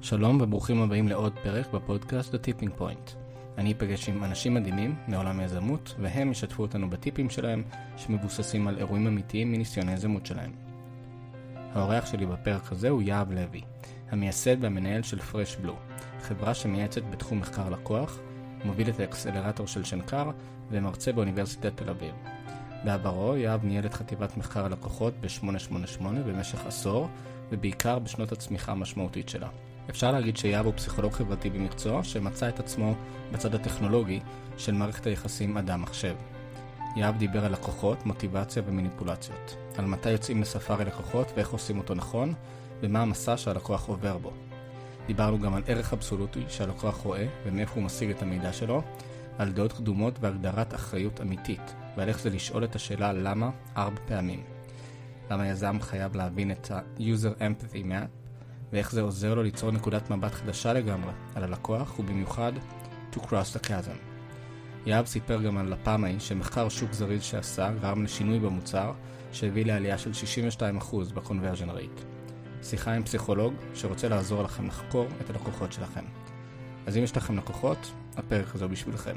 שלום וברוכים הבאים לעוד פרק בפודקאסט The Tipping Point. אני אפגש עם אנשים מדהימים מעולם היזמות, והם ישתפו אותנו בטיפים שלהם, שמבוססים על אירועים אמיתיים מניסיון היזמות שלהם. האורח שלי בפרק הזה הוא יהב לוי, המייסד והמנהל של Fresh Blue, חברה שמייעצת בתחום מחקר לקוח, מוביל את האקסלרטור של שנקר ומרצה באוניברסיטת תל אביב. בעברו יהב ניהל את חטיבת מחקר הלקוחות ב-888 במשך עשור, ובעיקר בשנות הצמיחה המשמעותית שלה. אפשר להגיד שיהב הוא פסיכולוג חברתי במקצוע, שמצא את עצמו בצד הטכנולוגי של מערכת היחסים אדם-מחשב. יהב דיבר על לקוחות, מוטיבציה ומניפולציות, על מתי יוצאים לספארי לקוחות ואיך עושים אותו נכון, ומה המסע שהלקוח עובר בו. דיברנו גם על ערך אבסולוטי שהלקוח רואה ומאיפה הוא משיג את המידע שלו, על דעות קדומות והגדרת אחריות אמיתית, ועל איך זה לשאול את השאלה למה ארבע פעמים. למה יזם חייב להבין את ה-user empathy map, ואיך זה עוזר לו ליצור נקודת מבט חדשה לגמרי על הלקוח, ובמיוחד to cross the chasm. יהב סיפר גם על הפעם ההיא שמחקר שוק זריז שעשה גרם לשינוי במוצר, שהביא לעלייה של 62% ב-conversion rate. שיחה עם פסיכולוג שרוצה לעזור לכם לחקור את הלקוחות שלכם. אז אם יש לכם לקוחות, הפרק הזה בשבילכם.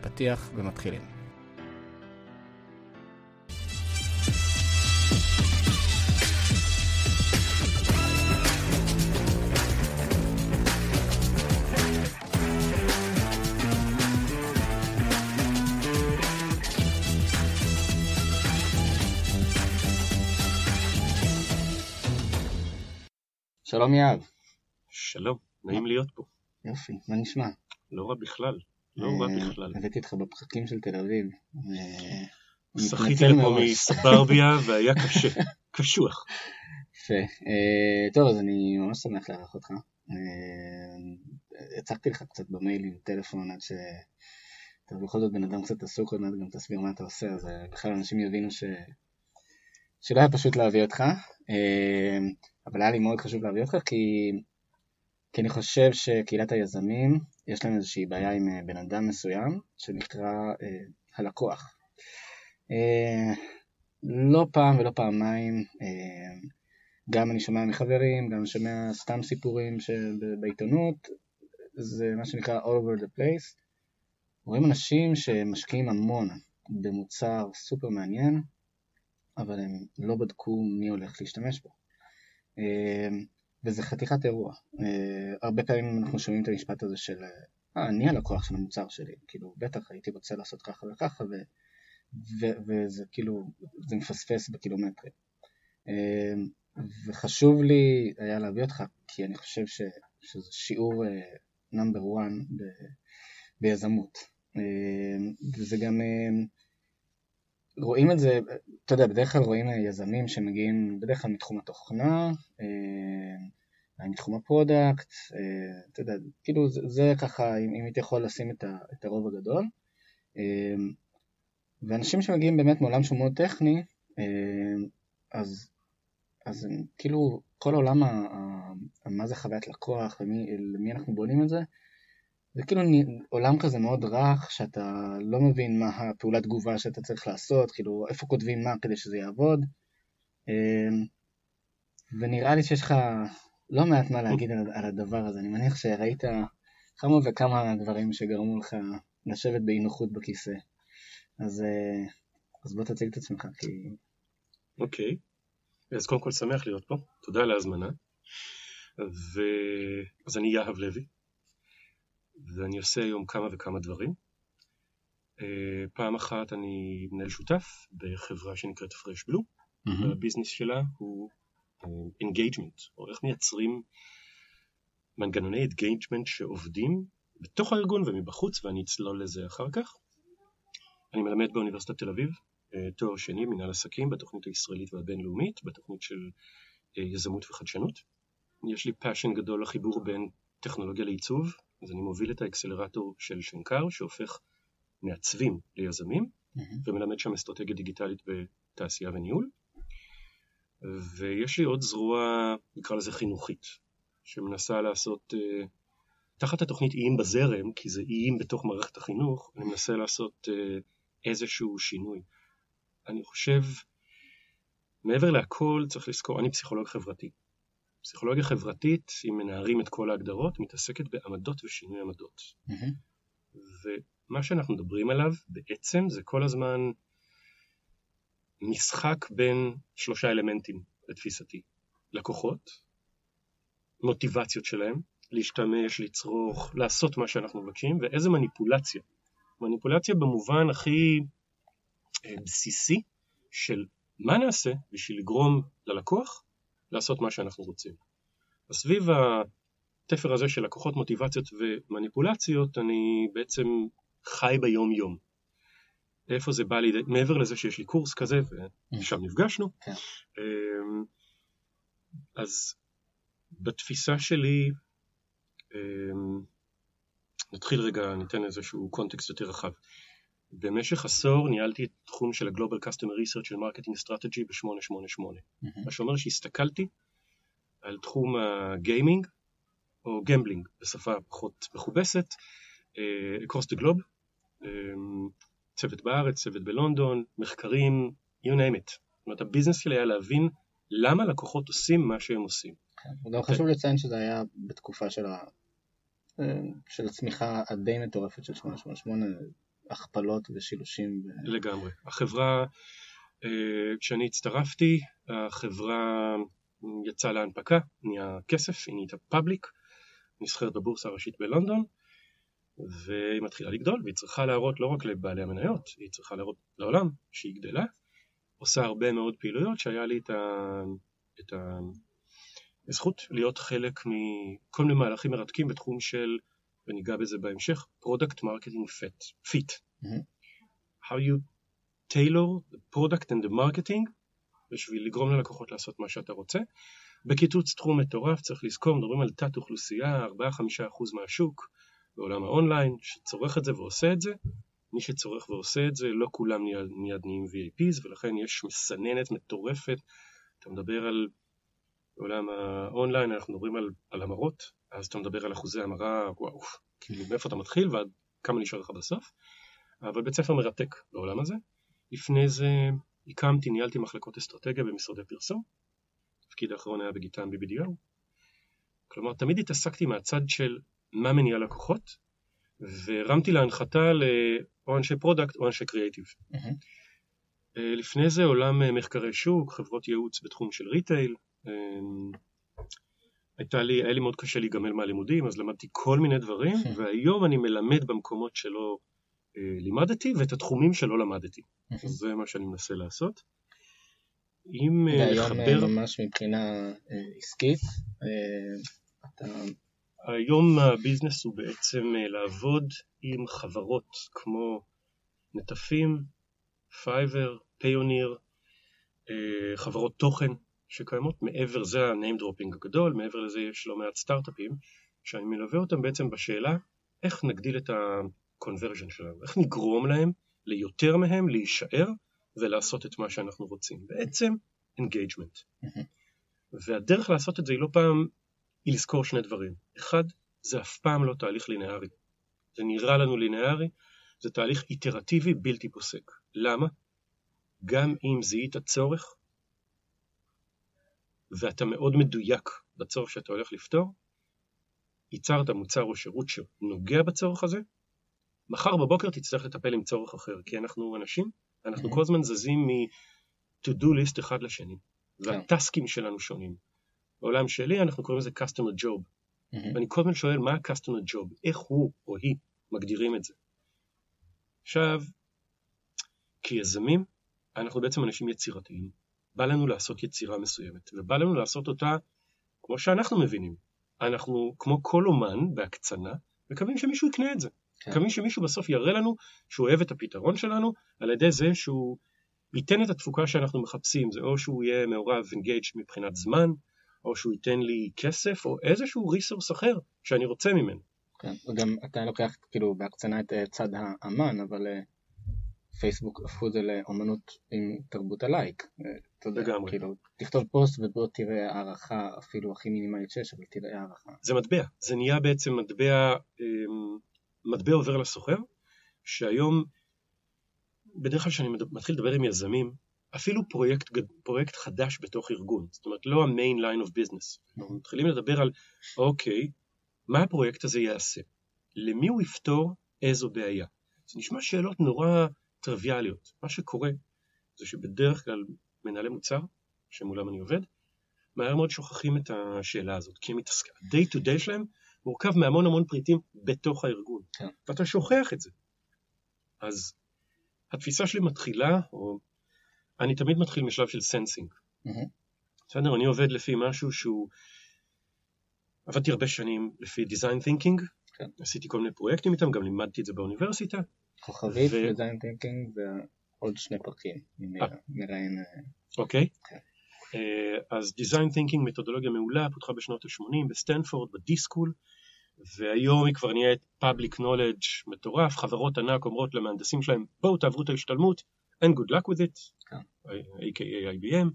פתיח ומתחילים. שלום יהב. שלום, נעים להיות פה. יופי, מה נשמע? לא רע בכלל, לא רע בכלל. הבאתי אותך בפחקים של תל אביב. שחיתי לפה מסברביה והיה קשה, קשוח. יפה. טוב, אז אני ממש שמח לארח אותך. הצגתי לך קצת במייל עם טלפון עד ש... אתה בכל זאת בן אדם קצת עסוק, עוד מעט גם תסביר מה אתה עושה, אז בכלל אנשים יבינו ש... שלא היה פשוט להביא אותך, אבל היה לי מאוד חשוב להביא אותך כי, כי אני חושב שקהילת היזמים, יש להם איזושהי בעיה עם בן אדם מסוים שנקרא אה, הלקוח. אה, לא פעם ולא פעמיים, אה, גם אני שומע מחברים, גם שומע סתם סיפורים בעיתונות, זה מה שנקרא all over the place. רואים אנשים שמשקיעים המון במוצר סופר מעניין, אבל הם לא בדקו מי הולך להשתמש בו. וזה חתיכת אירוע. הרבה פעמים אנחנו שומעים את המשפט הזה של, אה, אני הלקוח של המוצר שלי, כאילו, בטח הייתי רוצה לעשות ככה וככה, ו, ו, וזה כאילו, זה מפספס בקילומטרים. וחשוב לי היה להביא אותך, כי אני חושב ש, שזה שיעור נאמבר uh, 1 ב, ביזמות. וזה גם... רואים את זה, אתה יודע, בדרך כלל רואים יזמים שמגיעים בדרך כלל מתחום התוכנה, אה, מתחום ה product, אה, אתה יודע, כאילו זה, זה ככה, אם, אם הייתי יכול לשים את, ה, את הרוב הגדול. אה, ואנשים שמגיעים באמת מעולם שהוא מאוד טכני, אז, אז כאילו כל עולם, ה, ה, מה זה חוויית לקוח ולמי אנחנו בונים את זה, זה כאילו עולם כזה מאוד רך, שאתה לא מבין מה הפעולת תגובה שאתה צריך לעשות, כאילו איפה כותבים מה כדי שזה יעבוד. אמ, ונראה לי שיש לך לא מעט מה להגיד על, על הדבר הזה, אני מניח שראית כמה וכמה דברים שגרמו לך לשבת באי נוחות בכיסא. אז, אה, אז בוא תציג את עצמך, כי... אוקיי, okay. אז קודם כל שמח להיות פה, תודה על ההזמנה. ו... אז אני יהב לוי, ואני עושה היום כמה וכמה דברים. אה, פעם אחת אני מנהל שותף בחברה שנקראת Fresh Blue, mm-hmm. ה business שלה הוא engagement, אה, או איך מייצרים מנגנוני engagement שעובדים בתוך הארגון ומבחוץ, ואני אצלול לזה אחר כך. אני מלמד באוניברסיטת תל אביב, אה, תואר שני, מנהל עסקים, בתוכנית הישראלית והבינלאומית, בתוכנית של יזמות וחדשנות. יש לי passion גדול לחיבור בין טכנולוגיה לעיצוב אז אני מוביל את האקסלרטור של שנקר, שהופך מעצבים ליזמים, mm-hmm. ומלמד שם אסטרטגיה דיגיטלית בתעשייה וניהול. ויש לי עוד זרוע, נקרא לזה חינוכית, שמנסה לעשות, uh, תחת התוכנית איים בזרם, כי זה איים בתוך מערכת החינוך, אני מנסה לעשות uh, איזשהו שינוי. אני חושב, מעבר להכל צריך לזכור, אני פסיכולוג חברתי. פסיכולוגיה חברתית, אם מנערים את כל ההגדרות, מתעסקת בעמדות ושינוי עמדות. מהמם. ומה שאנחנו מדברים עליו בעצם זה כל הזמן משחק בין שלושה אלמנטים לתפיסתי. לקוחות, מוטיבציות שלהם, להשתמש, לצרוך, לעשות מה שאנחנו מבקשים, ואיזה מניפולציה. מניפולציה במובן הכי אה, בסיסי של מה נעשה בשביל לגרום ללקוח לעשות מה שאנחנו רוצים. אז סביב התפר הזה של לקוחות, מוטיבציות ומניפולציות, אני בעצם חי ביום יום. איפה זה בא לידי, מעבר לזה שיש לי קורס כזה, ושם נפגשנו. כן. אמ, אז בתפיסה שלי, אמ, נתחיל רגע, ניתן איזשהו קונטקסט יותר רחב. במשך עשור ניהלתי את תחום של ה-Global Customer Research של marketing strategy ב-888. מהמם. מה שאומר שהסתכלתי על תחום הגיימינג, או gambling בשפה פחות מכובסת, אה, across the globe, אה, צוות בארץ, צוות בלונדון, מחקרים, you name it. זאת אומרת, ה business שלי היה להבין למה לקוחות עושים מה שהם עושים. כן. גם חשוב לציין שזה היה בתקופה של, ה... אה, של הצמיחה הדי מטורפת של 888, הכפלות ושילושים. ו... לגמרי. החברה, אה, כשאני הצטרפתי, החברה יצאה להנפקה, נהיה כסף, היא נהייתה פאבליק, נסחרת בבורסה הראשית בלונדון, והיא מתחילה לגדול, והיא צריכה להראות לא רק לבעלי המניות, היא צריכה להראות לעולם שהיא גדלה, עושה הרבה מאוד פעילויות שהיה לי את, ה... את ה... הזכות להיות חלק מכל מיני מהלכים מרתקים בתחום של, וניגע בזה בהמשך, Product Marketing Fit. fit. מהמם. How you tailor the product and the marketing בשביל לגרום ללקוחות לעשות מה שאתה רוצה. בקיצוץ תחום מטורף, צריך לזכור, מדברים על תת אוכלוסייה, 4-5% מהשוק בעולם האונליין שצורך את זה ועושה את זה. מי שצורך ועושה את זה, לא כולם מיד, מיד נהיים VIPs, ולכן יש מסננת מטורפת. אתה מדבר על עולם האונליין, אנחנו מדברים על, על המרות, אז אתה מדבר על אחוזי המרה, וואו, כאילו מאיפה אתה מתחיל ועד כמה נשאר לך בסוף. אבל בית ספר מרתק בעולם הזה. לפני זה הקמתי, ניהלתי מחלקות אסטרטגיה במשרדי פרסום. התפקיד האחרון היה בגיטם BBDO. כלומר, תמיד התעסקתי מהצד של מה מניע לקוחות, והרמתי להנחתה לאו אנשי product או אנשי קריאייטיב. אה, לפני זה עולם אה, מחקרי שוק, חברות ייעוץ בתחום של retail. אה, הייתה לי, היה לי מאוד קשה להיגמל מהלימודים, אז למדתי כל מיני דברים, והיום אני מלמד במקומות שלא אה, למדתי, ואת התחומים שלא למדתי. זה מה שאני מנסה לעשות. אם אה, והיום אה, ממש מבחינה עסקית, אתה... היום ה business הוא בעצם לעבוד עם חברות כמו נטפים, פייבר, פיוניר, חברות תוכן שקיימות, מעבר זה ה-name dropping הגדול, מעבר לזה יש לא מעט סטארט-אפים, שאני מלווה אותם בעצם בשאלה איך נגדיל את ה-conversion שלהם, איך נגרום להם ליותר מהם להישאר ולעשות את מה שאנחנו רוצים. בעצם engagement. והדרך לעשות את זה היא לא פעם, היא לזכור שני דברים. אחד, זה אף פעם לא תהליך לינארי. זה נראה לנו לינארי, זה תהליך איטרטיבי בלתי פוסק. למה? גם אם זיהית צורך, ואתה מאוד מדויק בצורך שאתה הולך לפתור, ייצרת מוצר או שירות שנוגע בצורך הזה, מחר בבוקר תצטרך לטפל עם צורך אחר, כי אנחנו אנשים, אנחנו Mhm. כל הזמן זזים מ-to-do list אחד לשני, והטסקים שלנו שונים. בעולם שלי אנחנו קוראים לזה customer job, מהמם. ואני כל הזמן שואל מה ה-customer job, איך הוא או היא מגדירים את זה. עכשיו, כיזמים, אנחנו בעצם אנשים יצירתיים. בא לנו לעשות יצירה מסוימת, ובא לנו לעשות אותה כמו שאנחנו מבינים. אנחנו, כמו כל אומן בהקצנה, מקווים שמישהו יקנה את זה. כן. מקווים שמישהו בסוף יראה לנו שהוא אוהב את הפתרון שלנו, על ידי זה שהוא ייתן את התפוקה שאנחנו מחפשים. זה או שהוא יהיה מעורב, engaged מבחינת זמן, או שהוא ייתן לי כסף, או איזשהו ריסורס אחר שאני רוצה ממנו. כן, וגם אתה לוקח כאילו בהקצנה את אה, צד האמן, אבל אה, פייסבוק הפכו את זה לאומנות עם תרבות הלייק. אתה יודע, לגמרי. כאילו, תכתוב פוסט ובוא תראה הערכה אפילו הכי מינימלית שיש, אבל תראה הערכה. זה מטבע, זה נהיה בעצם מטבע, אמ, מטבע עובר לסוחר, שהיום, בדרך כלל כשאני מתחיל לדבר עם יזמים, אפילו פרויקט, פרויקט חדש בתוך ארגון, זאת אומרת לא ה-main line of business. אנחנו מתחילים לדבר על, אוקיי, מה הפרויקט הזה יעשה? למי הוא יפתור איזו בעיה? זה נשמע שאלות נורא טריוויאליות. מה שקורה זה שבדרך כלל מנהלי מוצר, שמולם אני עובד, מהר מאוד שוכחים את השאלה הזאת, כי הם מתעסקים, ה-day to day שלהם מורכב מהמון המון פריטים בתוך הארגון, כן. ואתה שוכח את זה. אז התפיסה שלי מתחילה, או אני תמיד מתחיל משלב של sensing. Mm-hmm. בסדר, אני עובד לפי משהו שהוא... עבדתי הרבה שנים לפי design thinking, כן. עשיתי כל מיני פרויקטים איתם, גם לימדתי את זה באוניברסיטה. כוכבית, ו... design thinking ועוד שני פרקים, מראיין... אה, אוקיי. כן. אה, אז design thinking מתודולוגיה מעולה, פותחה בשנות ה-80 בסטנפורד, ב d.school, והיום היא כבר נהיית public knowledge מטורף, חברות ענק אומרות למהנדסים שלהם, בואו תעברו את ההשתלמות, and good luck with it, כן. a.k.a. IBM,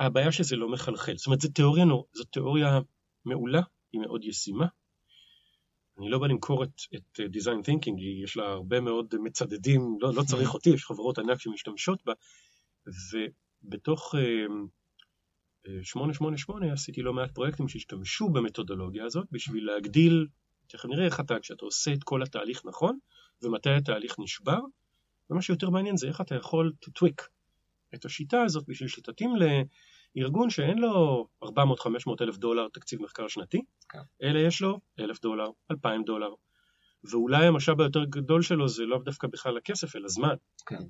והבעיה שזה לא מחלחל, זאת אומרת זו תיאוריה, זו תיאוריה מעולה, היא מאוד ישימה. אני לא בא למכור את, את design thinking, יש לה הרבה מאוד מצדדים, לא, לא צריך אותי, יש חברות ענק שמשתמשות בה, ובתוך 888 אה, עשיתי לא מעט פרויקטים שהשתמשו במתודולוגיה הזאת בשביל להגדיל, תכף נראה איך אתה, כשאתה עושה את כל התהליך נכון, ומתי התהליך נשבר, ומה שיותר מעניין זה איך אתה יכול to tweak את השיטה הזאת בשביל שתתאים לארגון שאין לו 400-500 אלף דולר תקציב מחקר שנתי, כן. אלא יש לו אלף דולר, אלפיים דולר, ואולי המשאב היותר גדול שלו זה לאו דווקא בכלל הכסף, אלא זמן. כן.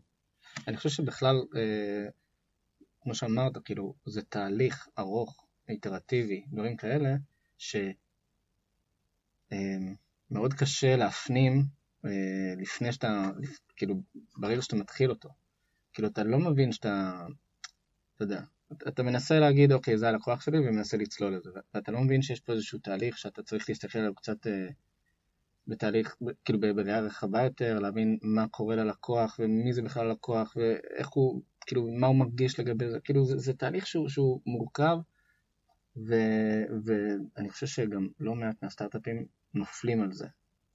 אני חושב שבכלל, אה, כמו שאמרת, כאילו, זה תהליך ארוך, איטרטיבי, דברים כאלה, שמאוד אה, קשה להפנים אה, לפני שאתה, כאילו, ברגע שאתה מתחיל אותו. כאילו, אתה לא מבין שאתה, אתה יודע, אתה מנסה להגיד, אוקיי, זה הלקוח שלי, ומנסה לצלול את זה, ואתה לא מבין שיש פה איזשהו תהליך שאתה צריך להסתכל עליו קצת אה, בתהליך, כאילו בראייה רחבה יותר, להבין מה קורה ללקוח, ומי זה בכלל לקוח, ואיך הוא, כאילו, מה הוא מרגיש לגבי זה, כאילו, זה, זה תהליך שהוא, שהוא מורכב, ו, ואני חושב שגם לא מעט מהסטארט-אפים נופלים על זה,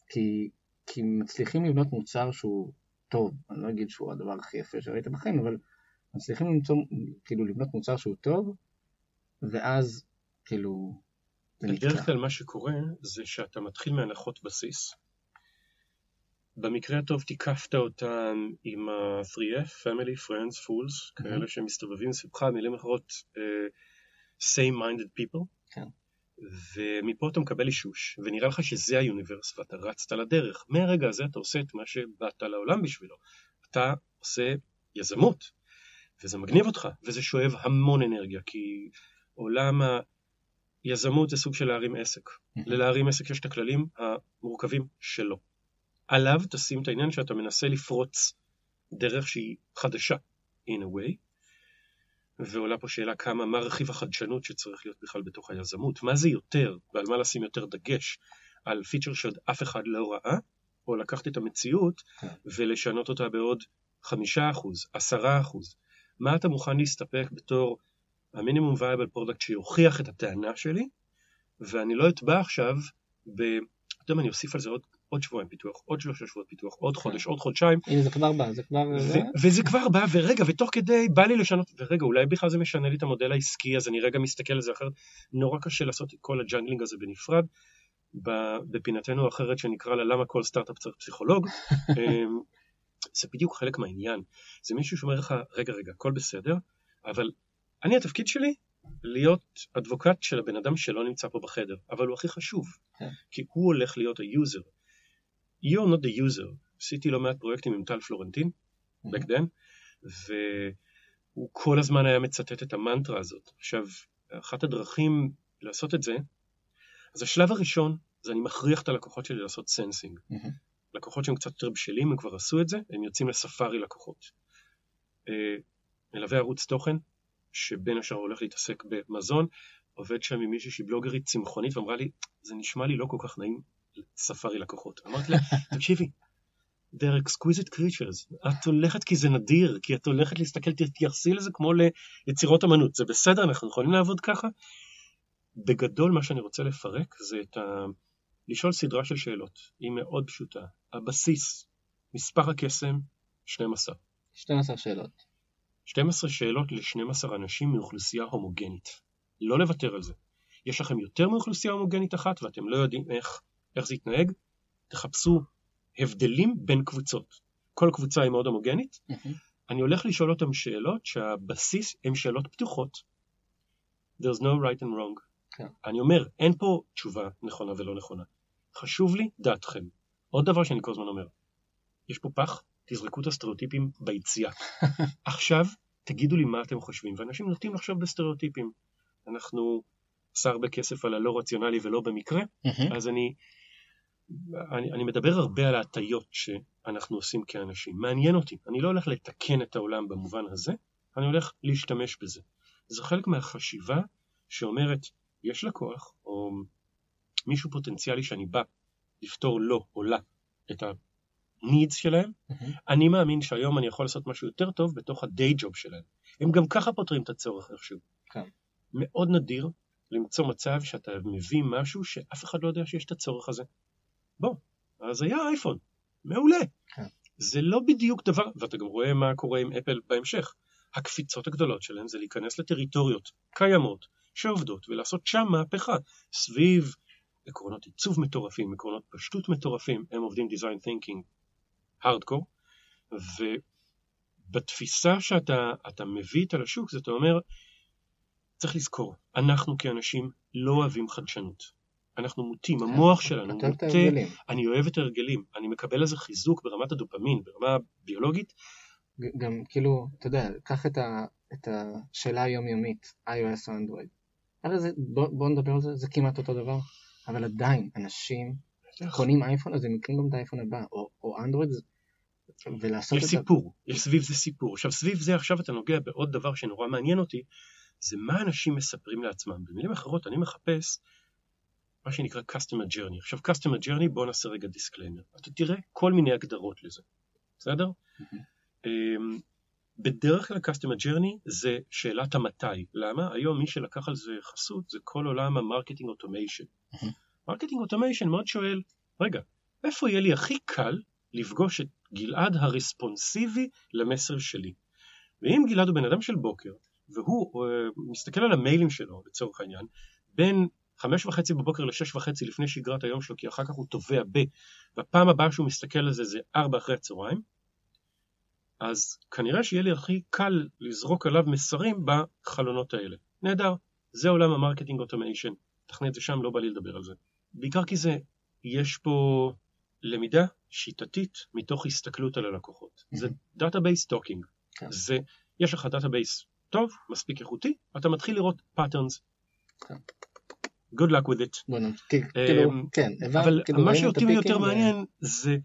כי כי מצליחים לבנות מוצר שהוא טוב, אני לא אגיד שהוא הדבר הכי יפה שראית בחיים, אבל מצליחים למצוא, כאילו לבנות מוצר שהוא טוב, ואז כאילו זה נתקע. בדרך כלל מה שקורה זה שאתה מתחיל מהנחות בסיס. במקרה הטוב תיקפת אותם עם ה-3F, Family, Friends, Fools, mm-hmm. כאלה שמסתובבים סביבך, מילים אחרות, uh, same-minded people. כן. ומפה אתה מקבל אישוש, ונראה לך שזה היוניברס, ואתה רצת לדרך. מהרגע הזה אתה עושה את מה שבאת לעולם בשבילו. אתה עושה יזמות, וזה מגניב אותך, וזה שואב המון אנרגיה, כי עולם היזמות זה סוג של להרים עסק. ללהרים עסק יש את הכללים המורכבים שלו. עליו תשים את העניין שאתה מנסה לפרוץ דרך שהיא חדשה, in a way, ועולה פה שאלה כמה, מה רכיב החדשנות שצריך להיות בכלל בתוך היזמות? מה זה יותר, ועל מה לשים יותר דגש? על פיצ'ר שעוד אף אחד לא ראה, או לקחת את המציאות כן. ולשנות אותה בעוד חמישה אחוז, עשרה אחוז? מה אתה מוכן להסתפק בתור ה minimum viable product שיוכיח את הטענה שלי, ואני לא אתבע עכשיו, ב... אתה יודע מה, אני אוסיף על זה עוד עוד שבועיים פיתוח, עוד שלושה שבועות פיתוח, עוד חודש, כן. עוד חודשיים. הנה זה כבר בא, זה כבר... וזה כבר בא, ורגע, ותוך כדי בא לי לשנות, ורגע, אולי בכלל זה משנה לי את המודל העסקי, אז אני רגע מסתכל על זה אחרת. נורא קשה לעשות את כל ה juggling הזה בנפרד. בפינתנו האחרת שנקרא לה למה כל סטארט-אפ צריך פסיכולוג. זה בדיוק חלק מהעניין. זה מישהו שאומר לך, רגע, רגע, הכל בסדר, אבל אני, התפקיד שלי להיות advocate של הבן אדם שלא נמצא פה בחדר, אבל הוא הכי חשוב, כן. כי הוא הולך להיות ה user. You're not the user. עשיתי לא מעט פרויקטים עם טל פלורנטין, mm-hmm. back then, והוא כל הזמן היה מצטט את המנטרה הזאת. עכשיו, אחת הדרכים לעשות את זה, אז השלב הראשון זה אני מכריח את הלקוחות שלי לעשות sensing. Mm-hmm. לקוחות שהם קצת יותר בשלים, הם כבר עשו את זה, הם יוצאים לספארי לקוחות. אה, מלווה ערוץ תוכן, שבין השאר הולך להתעסק במזון, עובד שם עם מישהי שהיא בלוגרית צמחונית ואמרה לי, זה נשמע לי לא כל כך נעים ספארי לקוחות. אמרתי לה, תקשיבי, they're exquisite creatures. את הולכת כי זה נדיר, כי את הולכת להסתכל, תתייחסי לזה כמו ליצירות אמנות. זה בסדר, אנחנו יכולים לעבוד ככה? בגדול מה שאני רוצה לפרק זה את ה... לשאול סדרה של שאלות. היא מאוד פשוטה. הבסיס, מספר הקסם, 12. 12 שאלות. 12 שאלות ל-12 אנשים מאוכלוסייה הומוגנית. לא לוותר על זה. יש לכם יותר מאוכלוסייה הומוגנית אחת ואתם לא יודעים איך, איך זה יתנהג, תחפשו הבדלים בין קבוצות. כל קבוצה היא מאוד הומוגנית. Mm-hmm. אני הולך לשאול אותם שאלות שהבסיס הן שאלות פתוחות. There's no right and wrong. Okay. כן. אני אומר, אין פה תשובה נכונה ולא נכונה. חשוב לי דעתכם. עוד דבר שאני כל הזמן אומר, יש פה פח, תזרקו את הסטריאוטיפים ביציאה. עכשיו תגידו לי מה אתם חושבים, ואנשים נוטים לחשוב בסטריאוטיפים. אנחנו עושה הרבה כסף על הלא רציונלי ולא במקרה, mm-hmm. אז אני, אני, אני מדבר הרבה על ההטיות שאנחנו עושים כאנשים. מעניין אותי, אני לא הולך לתקן את העולם במובן הזה, אני הולך להשתמש בזה. זה חלק מהחשיבה שאומרת, יש לקוח, או מישהו פוטנציאלי שאני בא לפתור לו או לה את ה-needs שלהם, mm-hmm. אני מאמין שהיום אני יכול לעשות משהו יותר טוב בתוך ה-day job שלהם. הם גם ככה פותרים את הצורך איכשהו. כן. מאוד נדיר למצוא מצב שאתה מביא משהו שאף אחד לא יודע שיש את הצורך הזה. בוא, אז היה אייפון, מעולה. כן. זה לא בדיוק דבר, ואתה גם רואה מה קורה עם אפל בהמשך. הקפיצות הגדולות שלהם זה להיכנס לטריטוריות קיימות שעובדות ולעשות שם מהפכה סביב עקרונות עיצוב מטורפים, עקרונות פשטות מטורפים, הם עובדים design thinking hardcore, ובתפיסה שאתה מביא איתה לשוק, זה אתה אומר, צריך לזכור, אנחנו כאנשים לא אוהבים חדשנות. אנחנו מוטים, כן, המוח שלנו מוטה, אני אוהב את ההרגלים, אני מקבל איזה חיזוק ברמת הדופמין, ברמה ביולוגית. גם כאילו, אתה יודע, קח את, ה, את השאלה היומיומית, iOS או אנדרואיד. בוא, בוא נדבר על זה, זה כמעט אותו דבר, אבל עדיין, אנשים קונים אייפון, אז הם יקנים גם את האייפון הבא, או, או אנדרואיד, ולעשות יש את סיפור, ה... יש סביב זה סיפור. עכשיו, סביב זה עכשיו אתה נוגע בעוד דבר שנורא מעניין אותי, זה מה אנשים מספרים לעצמם. במילים אחרות, אני מחפש מה שנקרא customer journey. עכשיו, customer journey, בואו נעשה רגע דיסקליימר. אתה תראה כל מיני הגדרות לזה, בסדר? Mm-hmm. בדרך כלל customer journey זה שאלת המתי. למה? היום מי שלקח על זה חסות זה כל עולם ה marketing automation. marketing automation מאוד שואל, רגע, איפה יהיה לי הכי קל לפגוש את גלעד ה responsive למסר שלי? ואם גלעד הוא בן אדם של בוקר, והוא uh, מסתכל על המיילים שלו, לצורך העניין, בין חמש וחצי בבוקר לשש וחצי לפני שגרת היום שלו, כי אחר כך הוא תובע ב, והפעם הבאה שהוא מסתכל על זה זה ארבע אחרי הצהריים, אז כנראה שיהיה לי הכי קל לזרוק עליו מסרים בחלונות האלה. נהדר, זה עולם ה marketing automation, תכנה את זה שם, לא בא לי לדבר על זה. בעיקר כי זה, יש פה למידה שיטתית מתוך הסתכלות על הלקוחות. זה database talking. כן. זה, יש לך database טוב, מספיק איכותי, אתה מתחיל לראות patterns. כן. Good luck with it. בוא כאילו, אמ, כן, אבל כאילו, מה שאותי יותר מעניין זה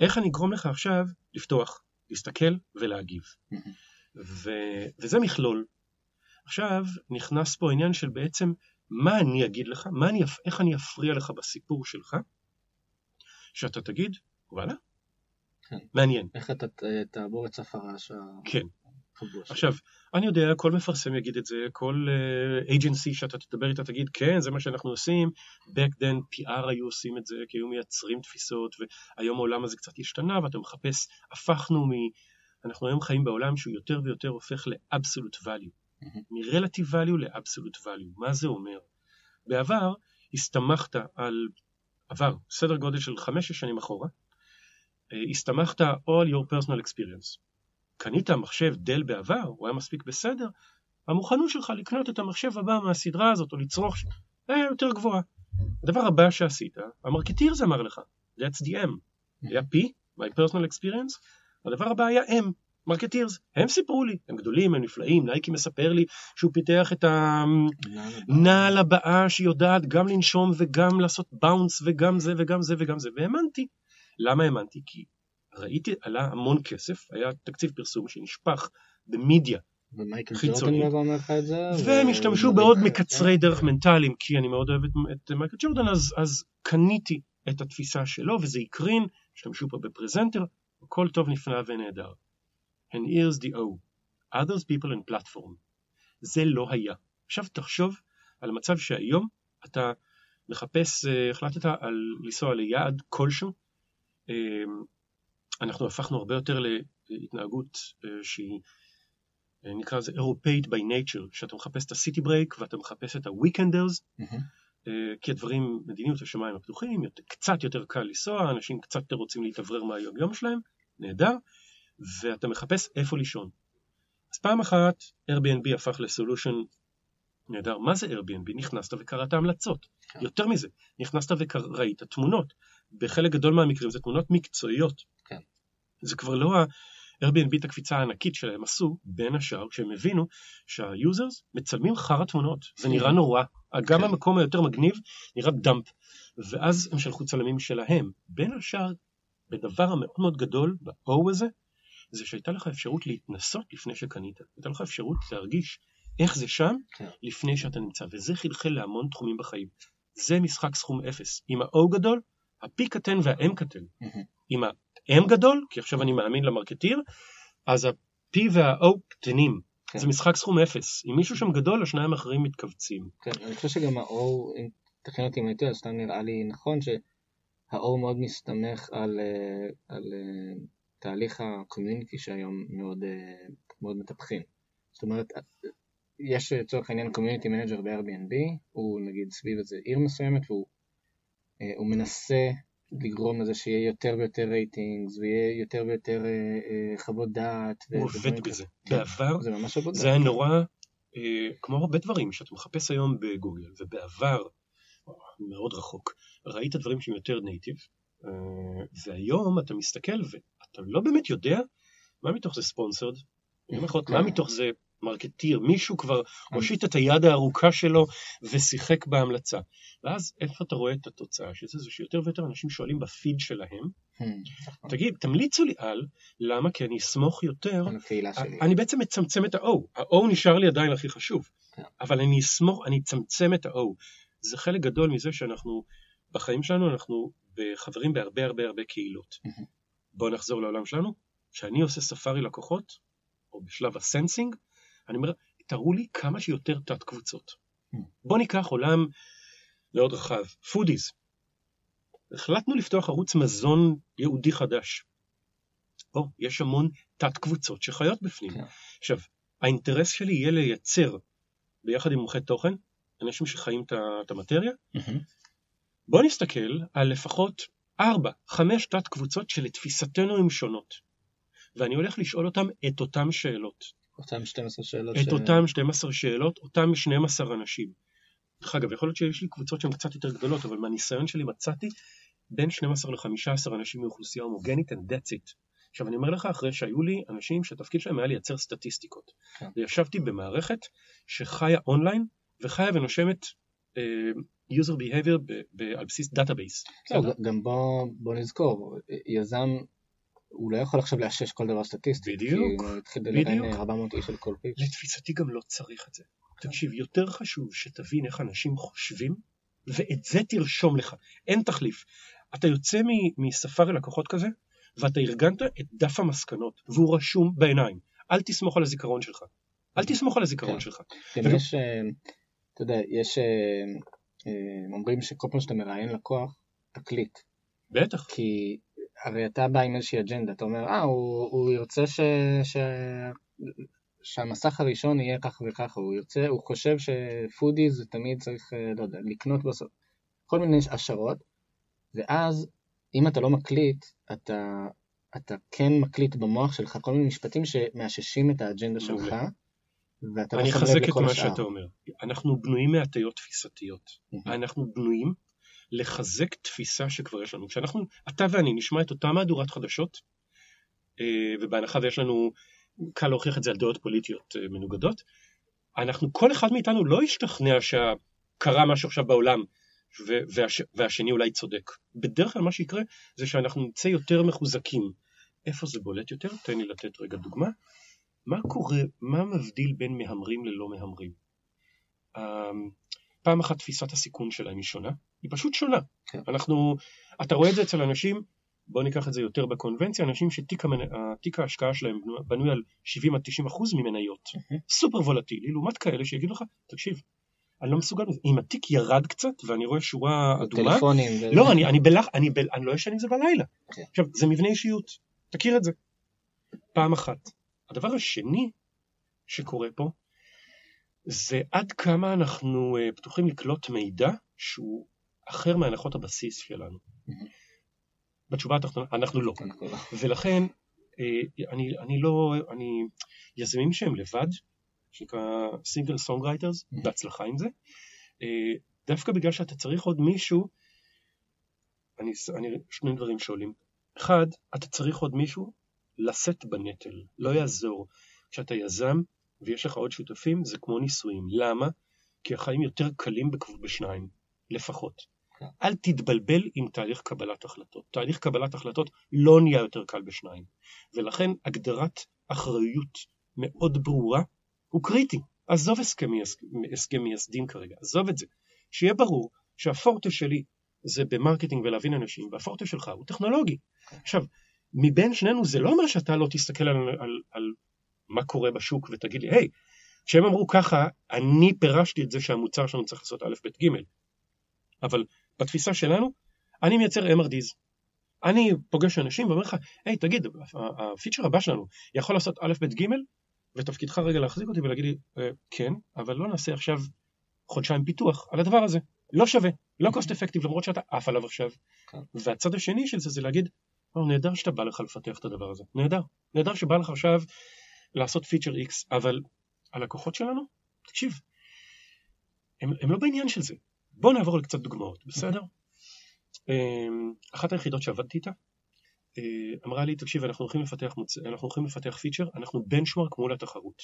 איך אני אגרום לך עכשיו לפתוח, להסתכל ולהגיב. ו... וזה מכלול. עכשיו נכנס פה העניין של בעצם מה אני אגיד לך, מה אני, איך אני אפריע לך בסיפור שלך, שאתה תגיד, וואלה, כן. מעניין. איך אתה תעבור את סף הרעש כן. עכשיו, אני יודע, כל מפרסם יגיד את זה, כל אייג'נסי uh, שאתה תדבר איתה תגיד, כן, זה מה שאנחנו עושים, back then PR היו עושים את זה, כי היו מייצרים תפיסות, והיום העולם הזה קצת השתנה, ואתה מחפש, הפכנו מ... אנחנו היום חיים בעולם שהוא יותר ויותר הופך value, mm-hmm. מ-relative value ל-absolute value. מה זה אומר? בעבר הסתמכת על, עבר, סדר גודל של חמש-שש שנים אחורה, אה, הסתמכת all your personal experience. קנית מחשב דל בעבר, הוא היה מספיק בסדר, המוכנות שלך לקנות את המחשב הבא מהסדרה הזאת, או לצרוך, היה יותר גבוהה. הדבר הבא שעשית, ה marketeer זה אמר לך, that's the M. היה P, my personal experience, הדבר הבא היה M, marketeers, הם סיפרו לי, הם גדולים, הם נפלאים, נייקי מספר לי שהוא פיתח את הנעל הבאה שיודעת גם לנשום וגם לעשות bounce וגם זה וגם זה וגם זה, והאמנתי. למה האמנתי? כי ראיתי, עלה המון כסף, היה תקציב פרסום שנשפך במדיה את זה. והם השתמשו בעוד מקצרי דרך מנטליים, כי אני מאוד אוהב את מייקל ג'ורדן, אז, אז קניתי את התפיסה שלו, וזה הקרין, השתמשו פה בפרזנטר, הכל טוב, נפלא ונהדר. And here's the O, others people and platform. זה לא היה. עכשיו תחשוב על המצב שהיום אתה מחפש, אה, החלטת על לנסוע ליעד כלשהו, אה, אנחנו הפכנו הרבה יותר להתנהגות אה, שהיא, אה, נקרא לזה אירופאית by nature, שאתה מחפש את ה city break ואתה מחפש את ה weekenders, כי הדברים, מדיניות השמיים הפתוחים, קצת יותר קל לנסוע, אנשים קצת יותר רוצים להתאוורר מהיום יום שלהם, נהדר, ואתה מחפש איפה לישון. אז פעם אחת Airbnb הפך לסולושן נהדר. מה זה Airbnb? נכנסת וקראת המלצות. כן. יותר מזה, נכנסת וראית תמונות. בחלק גדול מהמקרים זה תמונות מקצועיות. כן. זה כבר לא ה-Airbnb את הקפיצה הענקית שלהם עשו, בין השאר, כשהם הבינו שהיוזרס מצלמים חרא תמונות. זה נראה נורא. גם כן. המקום היותר מגניב נראה דאמפ. ואז הם שלחו צלמים שלהם. בין השאר, בדבר המאוד מאוד גדול, ב-O הזה, זה שהייתה לך אפשרות להתנסות לפני שקנית. הייתה לך אפשרות להרגיש איך זה שם כן. לפני שאתה נמצא, וזה חלחל להמון תחומים בחיים. זה משחק סכום אפס. עם ה-O גדול, ה-P קטן וה-M קטן. עם ה-M גדול, כי עכשיו אני מאמין למרקטיר, אז ה-P וה-O קטנים. כן. זה משחק סכום אפס. אם מישהו שם גדול, השניים האחרים מתכווצים. כן, אני חושב שגם ה-O, אם תכן אותי אם הייתי, אז סתם נראה לי נכון שה-O מאוד מסתמך על, אה, על, על אה, תהליך ה community שהיום מאוד, אה, מאוד מטפחים. זאת אומרת, יש לצורך העניין community manager ב-Airbnb, הוא נגיד סביב איזה עיר מסוימת והוא אה, מנסה לגרום לזה שיהיה יותר ויותר ratings ויהיה יותר ויותר אה, אה, חוות דעת. הוא עובד בזה. כן, בעבר זה, ממש עבודה. זה היה נורא, אה, כמו הרבה דברים שאתה מחפש היום בגוגל, ובעבר, מאוד רחוק, ראית דברים שהם יותר native, והיום אתה מסתכל ואתה לא באמת יודע מה מתוך זה sponsored, כן. מה מתוך זה marketeer, מישהו כבר הושיט את היד הארוכה שלו ושיחק בהמלצה. ואז איפה אתה רואה את התוצאה של זה? זה שיותר ויותר אנשים שואלים בפיד שלהם, hmm, נכון. תגיד, תמליצו לי על, למה? כי אני אסמוך יותר, אני בעצם מצמצם את ה-O, ה-O נשאר לי עדיין הכי חשוב, כן. אבל אני אסמוך, אני אצמצם את ה-O. זה חלק גדול מזה שאנחנו, בחיים שלנו אנחנו חברים בהרבה הרבה הרבה קהילות. בואו נחזור לעולם שלנו, כשאני עושה ספארי לקוחות, או בשלב ה sensing, אני אומר, תראו לי כמה שיותר תת קבוצות. Hmm. בואו ניקח עולם מאוד רחב, foodies. החלטנו לפתוח ערוץ מזון יהודי חדש. פה יש המון תת קבוצות שחיות בפנים. כן. עכשיו, האינטרס שלי יהיה לייצר, ביחד עם מומחי תוכן, אנשים שחיים את המטריה, בואו נסתכל על לפחות ארבע, חמש תת קבוצות שלתפיסתנו הן שונות. ואני הולך לשאול אותם את אותן שאלות. אותם 12 שאלות. את ש... אותם 12 שאלות, אותם 12 אנשים. דרך אגב, יכול להיות שיש לי קבוצות שהן קצת יותר גדולות, אבל מהניסיון שלי מצאתי בין 12 ל-15 אנשים מאוכלוסייה הומוגנית, and that's it. עכשיו אני אומר לך, אחרי שהיו לי אנשים שהתפקיד שלהם היה לייצר סטטיסטיקות. כן. וישבתי במערכת שחיה אונליין וחיה ונושמת uh, user behavior ב- ב- על בסיס database. לא, גם בוא, בוא נזכור, יזם הוא לא יכול עכשיו לאשש כל דבר סטטיסטי. בדיוק, כי הוא התחיל לראיין 400 איש על כל pitch. לתפיסתי גם לא צריך את זה. תקשיב, יותר חשוב שתבין איך אנשים חושבים, ואת זה תרשום לך. אין תחליף. אתה יוצא מספארי לקוחות כזה, ואתה ארגנת את דף המסקנות, והוא רשום בעיניים. אל תסמוך על הזיכרון שלך. אל תסמוך על הזיכרון כן. שלך. גם יש, אה, אתה יודע, יש, אה, אה, אומרים שכל פעם שאתה מראיין לקוח, תקליט. בטח. כי הרי אתה בא עם איזושהי אג'נדה, אתה אומר, אה, הוא, הוא ירצה ש, ש, שהמסך הראשון יהיה כך וככה, הוא ירצה, הוא חושב שפודי זה תמיד צריך, אה, לא יודע, לקנות בסוף, כל מיני השערות, ואז אם אתה לא מקליט, אתה, אתה כן מקליט במוח שלך כל מיני משפטים שמאששים את האג'נדה שלך, ואתה לא שם לב לכל השאר. אני אחזק את מה שאתה אומר. אנחנו בנויים מהטיות תפיסתיות. אנחנו בנויים לחזק תפיסה שכבר יש לנו. כשאנחנו, אתה ואני נשמע את אותה מהדורת חדשות, אה, ובהנחה ויש לנו, קל להוכיח את זה על דעות פוליטיות אה, מנוגדות, אנחנו, כל אחד מאיתנו לא ישתכנע שקרה משהו עכשיו בעולם והש, והשני אולי צודק. בדרך כלל מה שיקרה זה שאנחנו נצא יותר מחוזקים. איפה זה בולט יותר? תן לי לתת רגע דוגמה. מה קורה, מה מבדיל בין מהמרים ללא מהמרים? פעם אחת תפיסת הסיכון שלהם היא שונה, היא פשוט שונה. כן. אנחנו, אתה רואה את זה אצל אנשים, בואו ניקח את זה יותר בקונבנציה, אנשים שתיק המנ... ההשקעה שלהם בנוי על 70 עד 90 אחוז ממניות, mm-hmm. סופר וולטילי, לעומת כאלה שיגידו לך, תקשיב, אני לא מסוגל לזה, אם התיק ירד קצת ואני רואה שורה אדומה, טלפונים, לא, אני, אני, בלח, אני, ב, אני לא ישן עם זה בלילה. Okay. כן. עכשיו, זה מבנה אישיות. תכיר את זה. פעם אחת. הדבר השני שקורה פה, זה עד כמה אנחנו אה, פתוחים לקלוט מידע שהוא אחר מהנחות הבסיס שלנו. בתשובה התחתונה, אנחנו לא. ולכן, אה, אני, אני לא, אני, יזמים שהם לבד, שנקרא סינגל סונג רייטרס, בהצלחה עם זה, אה, דווקא בגלל שאתה צריך עוד מישהו, אני, אני, שני דברים שעולים. אחד, אתה צריך עוד מישהו לשאת בנטל, לא יעזור. כשאתה יזם ויש לך עוד שותפים, זה כמו נישואים. למה? כי החיים יותר קלים בשניים, לפחות. כן. אל תתבלבל עם תהליך קבלת החלטות. תהליך קבלת החלטות לא נהיה יותר קל בשניים. ולכן הגדרת אחריות מאוד ברורה הוא קריטי. עזוב הסכם מייסדים כרגע, עזוב את זה. שיהיה ברור שהפורטה שלי זה ב marketing ולהבין אנשים, והפורטה שלך הוא טכנולוגי. עכשיו, מבין שנינו זה לא אומר שאתה לא תסתכל על, על, על מה קורה בשוק ותגיד לי, היי, hey, כשהם אמרו ככה, אני פירשתי את זה שהמוצר שלנו צריך לעשות א', ב', ג', אבל בתפיסה שלנו, אני מייצר MRDs. אני פוגש אנשים ואומר לך, היי, hey, תגיד, הפיצ'ר הבא שלנו יכול לעשות א', ב', ג', ותפקידך רגע להחזיק אותי ולהגיד לי, אה, כן, אבל לא נעשה עכשיו חודשיים פיתוח על הדבר הזה. לא שווה, לא cost effective למרות שאתה עף עליו עכשיו. כן. והצד השני של זה זה להגיד, או, נהדר שאתה בא לך לפתח את הדבר הזה, נהדר. נהדר שבא לך עכשיו לעשות פיצ'ר X, אבל הלקוחות שלנו, תקשיב, הם, הם לא בעניין של זה. בואו נעבור לקצת דוגמאות, בסדר? אמ, אחת היחידות שעבדתי איתה, אה, אמרה לי, תקשיב, אנחנו הולכים לפתח, מוצ... אנחנו הולכים לפתח פיצ'ר, אנחנו בנצ'מרק מול התחרות.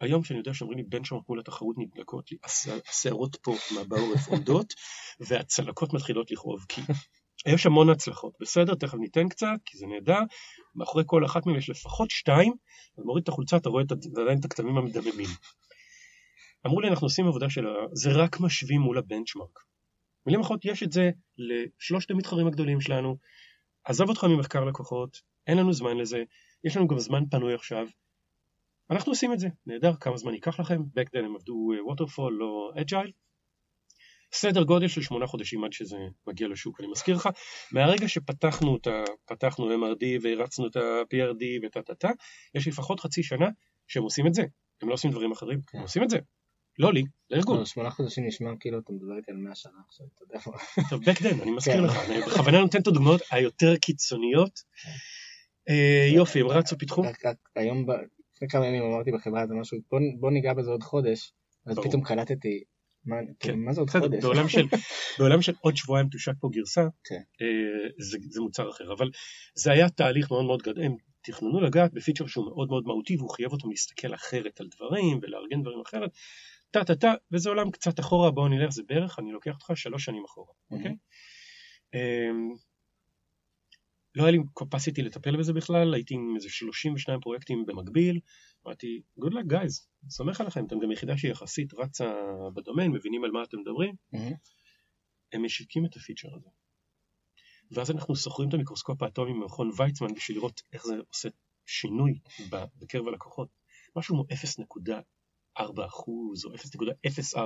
היום כשאני יודע שאומרים לי בנצ'מרק מול התחרות נדלקות לי, השערות פה בעורף עומדות, והצלקות מתחילות לכאוב, כי יש המון הצלחות, בסדר? תכף ניתן קצת, כי זה נהדר. מאחורי כל אחת מהן יש לפחות שתיים, אתה מוריד את החולצה, אתה רואה את, עדיין את הכתמים המדממים. אמרו לי, אנחנו עושים עבודה של... זה רק משווים מול הבנצ'מרק. מילים אחרות, יש את זה לשלושת המתחרים הגדולים שלנו. עזוב אותך ממחקר לקוחות, אין לנו זמן לזה, יש לנו גם זמן פנוי עכשיו. אנחנו עושים את זה, נהדר, כמה זמן ייקח לכם? back then הם עבדו אה, לא אג'ייל. סדר גודל של שמונה חודשים עד שזה מגיע לשוק. אני מזכיר לך, מהרגע שפתחנו את ה... פתחנו MRD והרצנו את ה-PRD וטה טה טה, יש לפחות חצי שנה שהם עושים את זה. הם לא עושים דברים אחרים, כן. הם עושים את זה. לא לי, לארגון. לא, שמונה חודשים נשמע כאילו אתה מדבר איתי על מאה שנה עכשיו, אתה יודע מה. טוב, back then, אני מזכיר כן. לך, אני בכוונה נותן את הדוגמאות היותר קיצוניות. אה, יופי, הם רצו, פיתחו. היום, לפני כמה ימים אמרתי בחברה הזו משהו, בוא ניגע בזה עוד חודש, אז פתאום קלטתי מה, כן. מה זה עוד חודש? בעולם של, עוד שבועיים תושק פה גרסה, כן. אה, זה, זה מוצר אחר, אבל זה היה תהליך מאוד מאוד גדול, הם תכננו לגעת בפיצ'ר שהוא מאוד מאוד מהותי והוא חייב אותם להסתכל אחרת על דברים ולארגן דברים אחרת, טה טה טה, וזה עולם קצת אחורה, בואו נלך, זה בערך, אני לוקח אותך שלוש שנים אחורה, אוקיי? לא היה לי capacity לטפל בזה בכלל, הייתי עם איזה 32 פרויקטים במקביל, אמרתי, good luck guys, סומך עליכם, אתם גם יחידה שהיא יחסית רצה בדומיין, מבינים על מה אתם מדברים, mm-hmm. הם משיקים את ה feature הזה. ואז אנחנו שוכרים את המיקרוסקופ האטומי ממכון ויצמן בשביל לראות איך זה עושה שינוי בקרב הלקוחות. משהו כמו 0.4 אחוז או 0.04,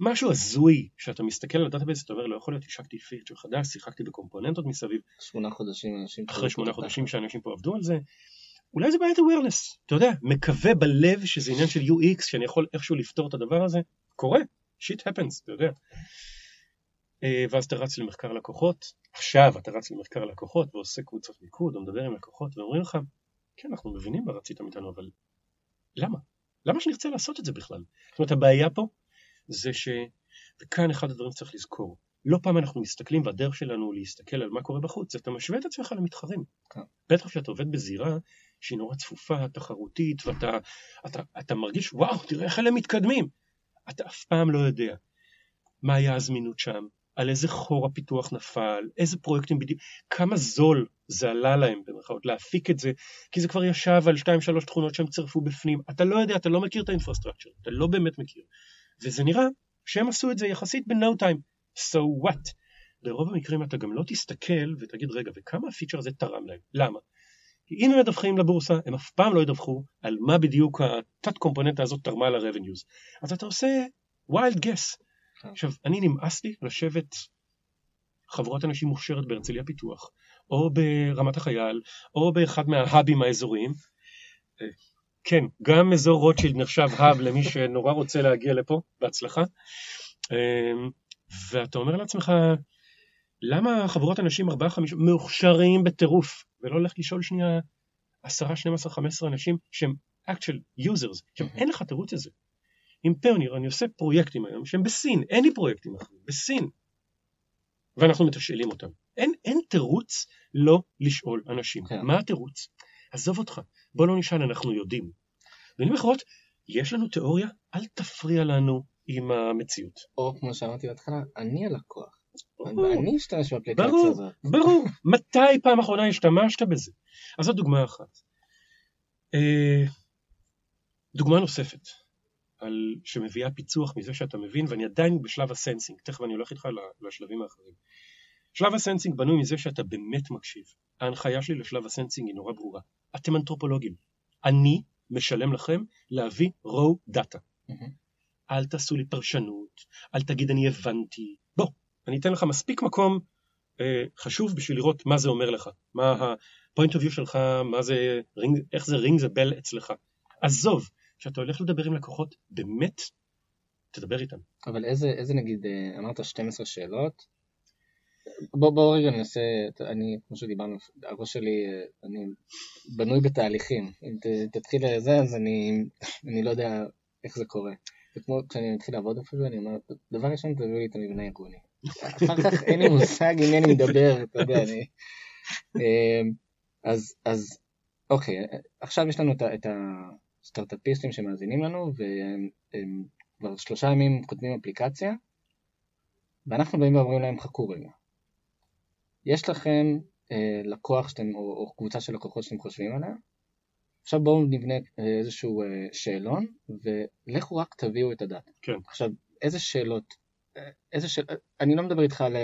משהו הזוי, שאתה מסתכל על ה database, אתה אומר, לא יכול להיות, השקתי feature חדש, שיחקתי בקומפוננטות מסביב. שמונה חודשים אנשים... אחרי שמונה חודשים שאנשים פה עבדו על זה, אולי זה בעיית awareness, אתה יודע, מקווה בלב שזה עניין של UX, שאני יכול איכשהו לפתור את הדבר הזה, קורה, shit happens, אתה יודע. אה, ואז אתה רץ למחקר לקוחות, עכשיו אתה רץ למחקר לקוחות ועושה קבוצות מיקוד, או מדבר עם לקוחות, ואומרים לך, כן, אנחנו מבינים מה רצית מאיתנו, אבל למה? למה שנרצה לעשות את זה בכלל? זאת אומרת, הבעיה פה זה ש... וכאן אחד הדברים שצריך לזכור, לא פעם אנחנו מסתכלים, והדרך שלנו להסתכל על מה קורה בחוץ, זה אתה משווה את עצמך למתחרים. כן. בטח כשאתה עובד בזירה שהיא נורא צפופה, תחרותית, ואתה אתה, אתה מרגיש, וואו, תראה איך אלה מתקדמים. אתה אף פעם לא יודע מה היה הזמינות שם, על איזה חור הפיתוח נפל, איזה פרויקטים בדיוק, כמה זול זה עלה להם במרכאות להפיק את זה, כי זה כבר ישב על שתיים שלוש תכונות שהם צירפו בפנים, אתה לא יודע, אתה לא מכיר את האינפרסטרקצ'ר, אתה לא באמת מכיר. וזה נראה שהם עשו את זה יחסית ב-no time, so what? ברוב המקרים אתה גם לא תסתכל ותגיד, רגע, וכמה הפיצ'ר הזה תרם להם? למה? כי אם הם מדווחים לבורסה, הם אף פעם לא ידווחו על מה בדיוק התת קומפוננטה הזאת תרמה ל-revenues. אז אתה עושה wild guess. כן. עכשיו, אני נמאס לי לשבת חבורת אנשים מוכשרת בהרצליה פיתוח, או ברמת החייל, או באחד מההאבים האזוריים. אה, כן, גם אזור רוטשילד נחשב האב למי שנורא רוצה להגיע לפה, בהצלחה. אה, ואתה אומר לעצמך, למה חבורת אנשים, ארבעה, חמישה, מאוכשרים בטירוף, ולא הולך לשאול שנייה עשרה, שנים עשר, חמש עשרה אנשים שהם actual users, עכשיו אין לך תירוץ לזה. עם פיוניר אני עושה פרויקטים היום שהם בסין, אין לי פרויקטים אחרים, בסין. ואנחנו מתשאלים אותם. אין, אין תירוץ לא לשאול אנשים. כן. מה התירוץ? עזוב אותך, בוא לא נשאל, אנחנו יודעים. במילים אחרות, יש לנו תיאוריה, אל תפריע לנו עם המציאות. או כמו שאמרתי בהתחלה, אני הלקוח. אני אשתמש באפליקציה הזאת. ברור, ברור. מתי פעם אחרונה השתמשת בזה? אז זאת דוגמה אחת. אה, דוגמה נוספת, על, שמביאה פיצוח מזה שאתה מבין, ואני עדיין בשלב ה sensing, תכף אני הולך איתך לשלבים האחרים. שלב ה sensing בנוי מזה שאתה באמת מקשיב. ההנחיה שלי לשלב ה sensing היא נורא ברורה. אתם אנתרופולוגים. אני משלם לכם להביא raw data. אל תעשו לי פרשנות, אל תגיד אני הבנתי. בוא, אני אתן לך מספיק מקום אה, חשוב בשביל לראות מה זה אומר לך, מה ה-point of view שלך, מה זה, ring, איך זה ring the bell אצלך. עזוב, כשאתה הולך לדבר עם לקוחות, באמת, תדבר איתם. אבל איזה, איזה נגיד, אה, אמרת 12 שאלות, בוא, בוא רגע ננסה, אני, כמו שדיברנו, הראש שלי, אה, אני בנוי בתהליכים. אם ת, תתחיל לזה, אז אני, אני לא יודע איך זה קורה. זה כמו כשאני מתחיל לעבוד אפילו, אני אומר, דבר ראשון תביאו לי את המבנה הארגוני. אחר כך אין לי מושג עם מי אני מדבר, אתה יודע, אני... אמ, אז, אז אוקיי, עכשיו יש לנו את הסטארט-אפיסטים שמאזינים לנו, והם כבר שלושה ימים כותבים אפליקציה, ואנחנו באים ואומרים להם חכו רגע. יש לכם אה, לקוח שאתם, או, או קבוצה של לקוחות שאתם חושבים עליה, עכשיו בואו נבנה אה, איזשהו אה, שאלון, ולכו רק תביאו את הדאטה. כן. עכשיו, איזה שאלות איזה שאל... אני לא מדבר איתך על...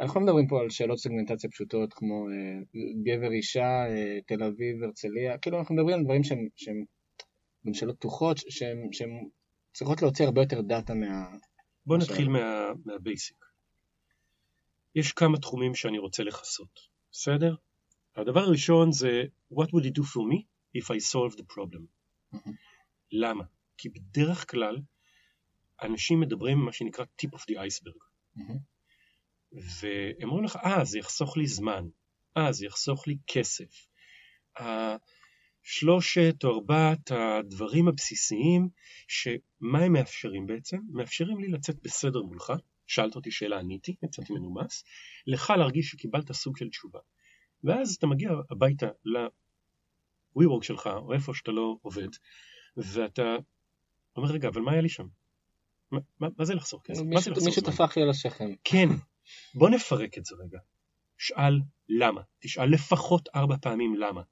אנחנו לא מדברים פה על שאלות סגמנטציה פשוטות כמו אה, גבר אישה, אה, תל אביב, הרצליה, כאילו אנחנו מדברים על דברים שהם, שהם גם שאלות פתוחות, שהן צריכות להוציא הרבה יותר דאטה מה... בוא נתחיל מה, מהבייסיק. יש כמה תחומים שאני רוצה לכסות, בסדר? הדבר הראשון זה What would it do for me if I solve the problem? Mm-hmm. למה? כי בדרך כלל אנשים מדברים מה שנקרא tip of the iceberg. Mm-hmm. והם אומרים לך, אה, זה יחסוך לי זמן, אה, זה יחסוך לי כסף. שלושת או ארבעת הדברים הבסיסיים, שמה הם מאפשרים בעצם? מאפשרים לי לצאת בסדר מולך, שאלת אותי שאלה עניתי, יצאתי מנומס, לך להרגיש שקיבלת סוג של תשובה. ואז אתה מגיע הביתה ל-WeWork שלך, או איפה שאתה לא עובד, ואתה אומר, רגע, אבל מה היה לי שם? מה, מה זה לחסוך כסף? מישהו טפח לי על השכם. כן, בוא נפרק את זה רגע. שאל למה, תשאל לפחות ארבע פעמים למה.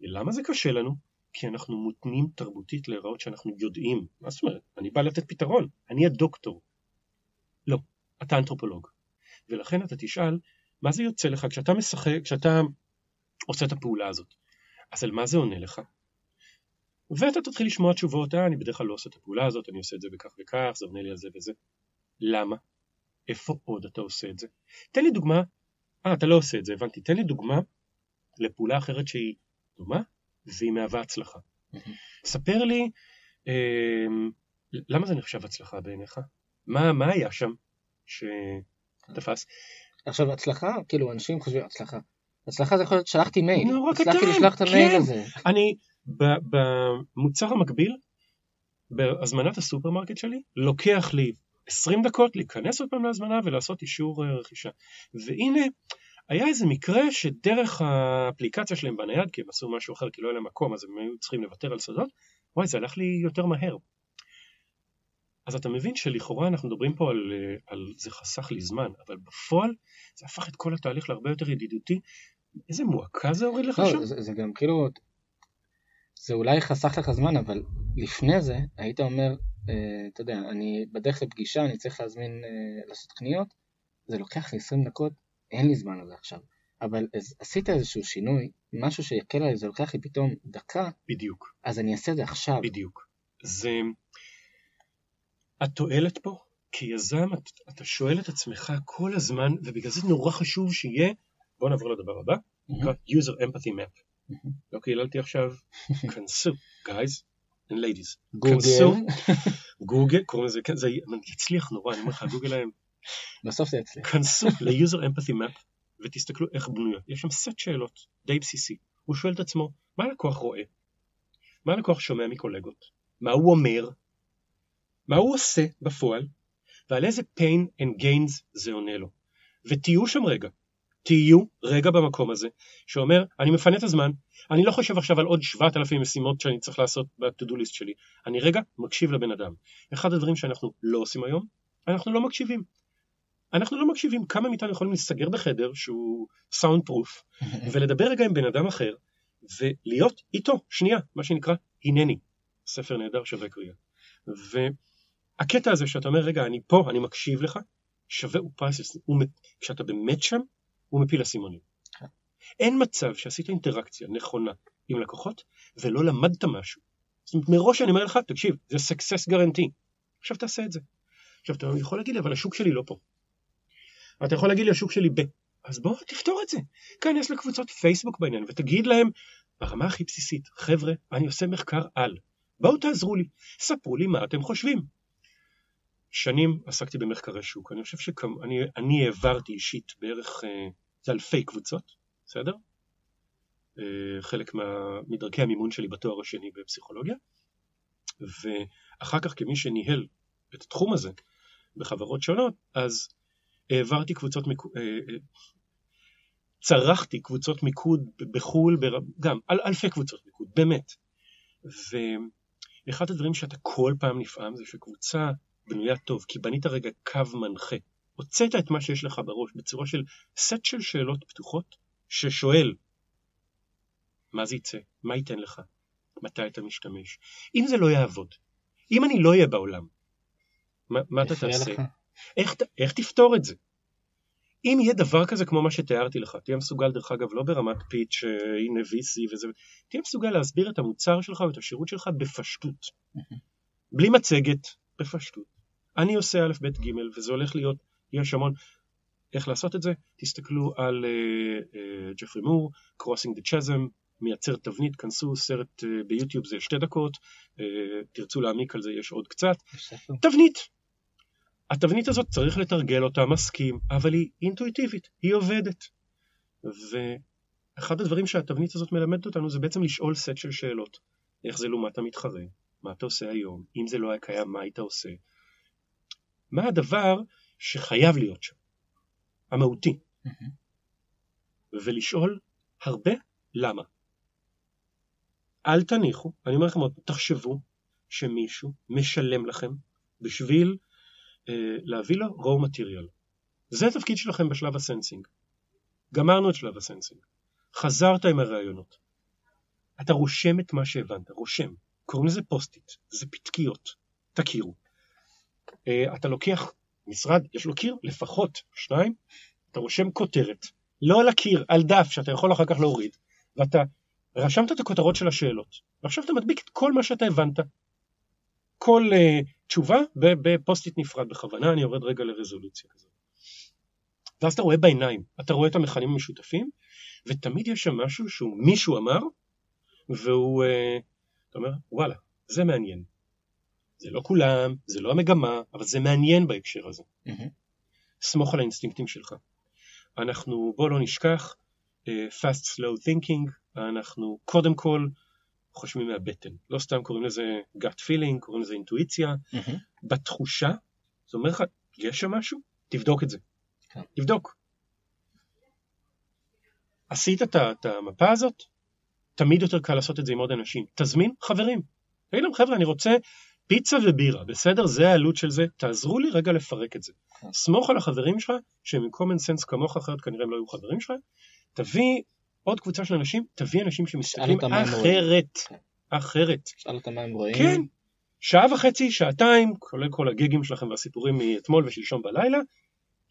ולמה זה קשה לנו? כי אנחנו מותנים תרבותית להיראות שאנחנו יודעים. מה זאת אומרת? אני בא לתת פתרון, אני הדוקטור. לא, אתה אנתרופולוג. ולכן אתה תשאל, מה זה יוצא לך כשאתה משחק, כשאתה עושה את הפעולה הזאת? אז על מה זה עונה לך? ואתה תתחיל לשמוע תשובות, אה, אני בדרך כלל לא עושה את הפעולה הזאת, אני עושה את זה בכך וכך, זה עונה לי על זה וזה. למה? איפה עוד אתה עושה את זה? תן לי דוגמה, אה, אתה לא עושה את זה, הבנתי, תן לי דוגמה לפעולה אחרת שהיא דומה והיא מהווה הצלחה. ספר לי, אה, למה זה נחשב הצלחה בעיניך? מה, מה היה שם שתפס? עכשיו הצלחה, כאילו אנשים חושבים הצלחה. הצלחה זה יכול להיות שלחתי מייל, הצלחתי לשלוח את המייל כן. הזה. אני, במוצר המקביל, בהזמנת הסופרמרקט שלי, לוקח לי 20 דקות להיכנס עוד פעם להזמנה ולעשות אישור אה, רכישה. והנה, היה איזה מקרה שדרך האפליקציה שלהם בנייד, כי הם עשו משהו אחר כי לא היה להם מקום, אז הם היו צריכים לוותר על שדות, וואי, זה הלך לי יותר מהר. אז אתה מבין שלכאורה אנחנו מדברים פה על, אה, על זה חסך לי זמן, אבל בפועל זה הפך את כל התהליך להרבה יותר ידידותי. איזה מועקה זה הוריד לך לא, שם? זה, זה גם כאילו, זה אולי חסך לך זמן, אבל לפני זה היית אומר, אה, אתה יודע, אני בדרך לפגישה, אני צריך להזמין, אה, לעשות קניות, זה לוקח לי 20 דקות, אין לי זמן לזה עכשיו. אבל אז, עשית איזשהו שינוי, משהו שיקל עליי, זה לוקח לי פתאום דקה, בדיוק. אז אני אעשה את זה עכשיו. בדיוק. זה... התועלת פה, כיזם, אתה שואל את עצמך כל הזמן, ובגלל זה נורא חשוב שיהיה בואו נעבור לדבר הבא, נקרא user empathy map. מהמם. לא קיללתי עכשיו, כנסו, guys and ladies. גוגל, גוגל, קוראים לזה, כן, זה הצליח נורא, אני אומר לך, גוגל להם, בסוף זה יצליח. כנסו ל-user empathy map ותסתכלו איך בנויה. יש שם סט שאלות די בסיסי. הוא שואל את עצמו, מה הלקוח רואה? מה הלקוח שומע מקולגות? מה הוא אומר? מה הוא עושה בפועל? ועל איזה pain and gains זה עונה לו. ותהיו שם רגע. תהיו רגע במקום הזה, שאומר, אני מפנה את הזמן, אני לא חושב עכשיו על עוד 7,000 משימות שאני צריך לעשות ב-to-do list שלי, אני רגע מקשיב לבן אדם. אחד הדברים שאנחנו לא עושים היום, אנחנו לא מקשיבים. אנחנו לא מקשיבים כמה מאיתנו יכולים להסתגר בחדר שהוא סאונד פרוף ולדבר רגע עם בן אדם אחר ולהיות איתו, שנייה, מה שנקרא הנני, ספר נהדר שווה קריאה. והקטע הזה שאתה אומר רגע אני פה, אני מקשיב לך, שווה הוא פרייסס, כשאתה באמת שם, הוא מפיל אסימונים. כן. אין מצב שעשית אינטראקציה נכונה עם לקוחות ולא למדת משהו. זאת אומרת מראש אני אומר לך, תקשיב, זה success guarantee. עכשיו תעשה את זה. עכשיו אתה יכול להגיד לי, אבל השוק שלי לא פה. אתה יכול להגיד לי, השוק שלי ב... אז בוא תפתור את זה. כנס לקבוצות פייסבוק בעניין ותגיד להם, ברמה הכי בסיסית, חבר'ה, אני עושה מחקר על. בואו תעזרו לי, ספרו לי מה אתם חושבים. שנים עסקתי במחקרי שוק, אני חושב שאני אני העברתי אישית בערך, אה, זה אלפי קבוצות, בסדר? אה, חלק מה, מדרכי המימון שלי בתואר השני בפסיכולוגיה, ואחר כך כמי שניהל את התחום הזה בחברות שונות, אז העברתי קבוצות מיקוד, צרכתי קבוצות מיקוד בחו"ל, בר... גם על אלפי קבוצות מיקוד, באמת. ואחד הדברים שאתה כל פעם נפעם זה שקבוצה בנויה טוב, כי בנית רגע קו מנחה. הוצאת את מה שיש לך בראש בצורה של סט של שאלות פתוחות ששואל מה זה יצא, מה ייתן לך, מתי אתה משתמש. אם זה לא יעבוד, אם אני לא אהיה בעולם, מה, מה אתה תעשה? לך. איך, איך תפתור את זה? אם יהיה דבר כזה כמו מה שתיארתי לך, תהיה מסוגל דרך אגב לא ברמת פיץ', אה, הנה VC וזה, תהיה מסוגל להסביר את המוצר שלך ואת השירות שלך בפשטות. בלי מצגת, בפשטות. אני עושה א', ב', ג', וזה הולך להיות, יש המון, איך לעשות את זה? תסתכלו על אה, אה, ג'פרי מור, Crossing the Chasm, מייצר תבנית, כנסו, סרט ביוטיוב זה שתי דקות, תרצו להעמיק על זה יש עוד קצת. תבנית. התבנית הזאת צריך לתרגל אותה, מסכים, אבל היא אינטואיטיבית, היא עובדת. ואחד הדברים שהתבנית הזאת מלמדת אותנו זה בעצם לשאול סט של שאלות. איך זה לעומת המתחרה? מה אתה עושה היום? אם זה לא היה קיים, מה היית עושה? מה הדבר שחייב להיות שם? המהותי. מהמם. ולשאול הרבה למה. אל תניחו, אני אומר לכם עוד, תחשבו שמישהו משלם לכם בשביל להביא לו raw material. זה התפקיד שלכם בשלב ה sensing. גמרנו את שלב ה sensing. חזרת עם הרעיונות. אתה רושם את מה שהבנת, רושם. קוראים לזה Post-it, זה פתקיות, תכירו. אה, אתה לוקח משרד, יש לו קיר, לפחות שניים, אתה רושם כותרת, לא על הקיר, על דף שאתה יכול אחר כך להוריד, ואתה רשמת את הכותרות של השאלות, ועכשיו אתה מדביק את כל מה שאתה הבנת. כל uh, תשובה ב Post-it נפרד בכוונה, אני יורד רגע לרזולוציה כזאת. ואז אתה רואה בעיניים, אתה רואה את המכנים המשותפים, ותמיד יש שם משהו שהוא מישהו אמר, והוא, uh, אתה אומר, וואלה, זה מעניין. זה לא כולם, זה לא המגמה, אבל זה מעניין בהקשר הזה. מהמם. סמוך על האינסטינקטים שלך. אנחנו, בוא לא נשכח, אה, fast slow thinking, אנחנו קודם כל חושבים מהבטן. לא סתם קוראים לזה gut feeling, קוראים לזה אינטואיציה. מהמם. בתחושה, זה אומר לך, יש שם משהו? תבדוק את זה. כן. תבדוק. עשית את המפה הזאת? תמיד יותר קל לעשות את זה עם עוד אנשים. תזמין חברים. תגיד להם, חבר'ה, אני רוצה פיצה ובירה, בסדר? זה העלות של זה, תעזרו לי רגע לפרק את זה. כן. סמוך על החברים שלך, שהם עם common sense כמוך, אחרת כנראה הם לא היו חברים שלך, תביא עוד קבוצה של אנשים, תביא אנשים שמסתכלים. אחרת. כן. אחרת. שאל אותם מה הם רואים. כן, שעה וחצי, שעתיים, כולל כל הגיגים שלכם והסיפורים מאתמול ושלשום בלילה,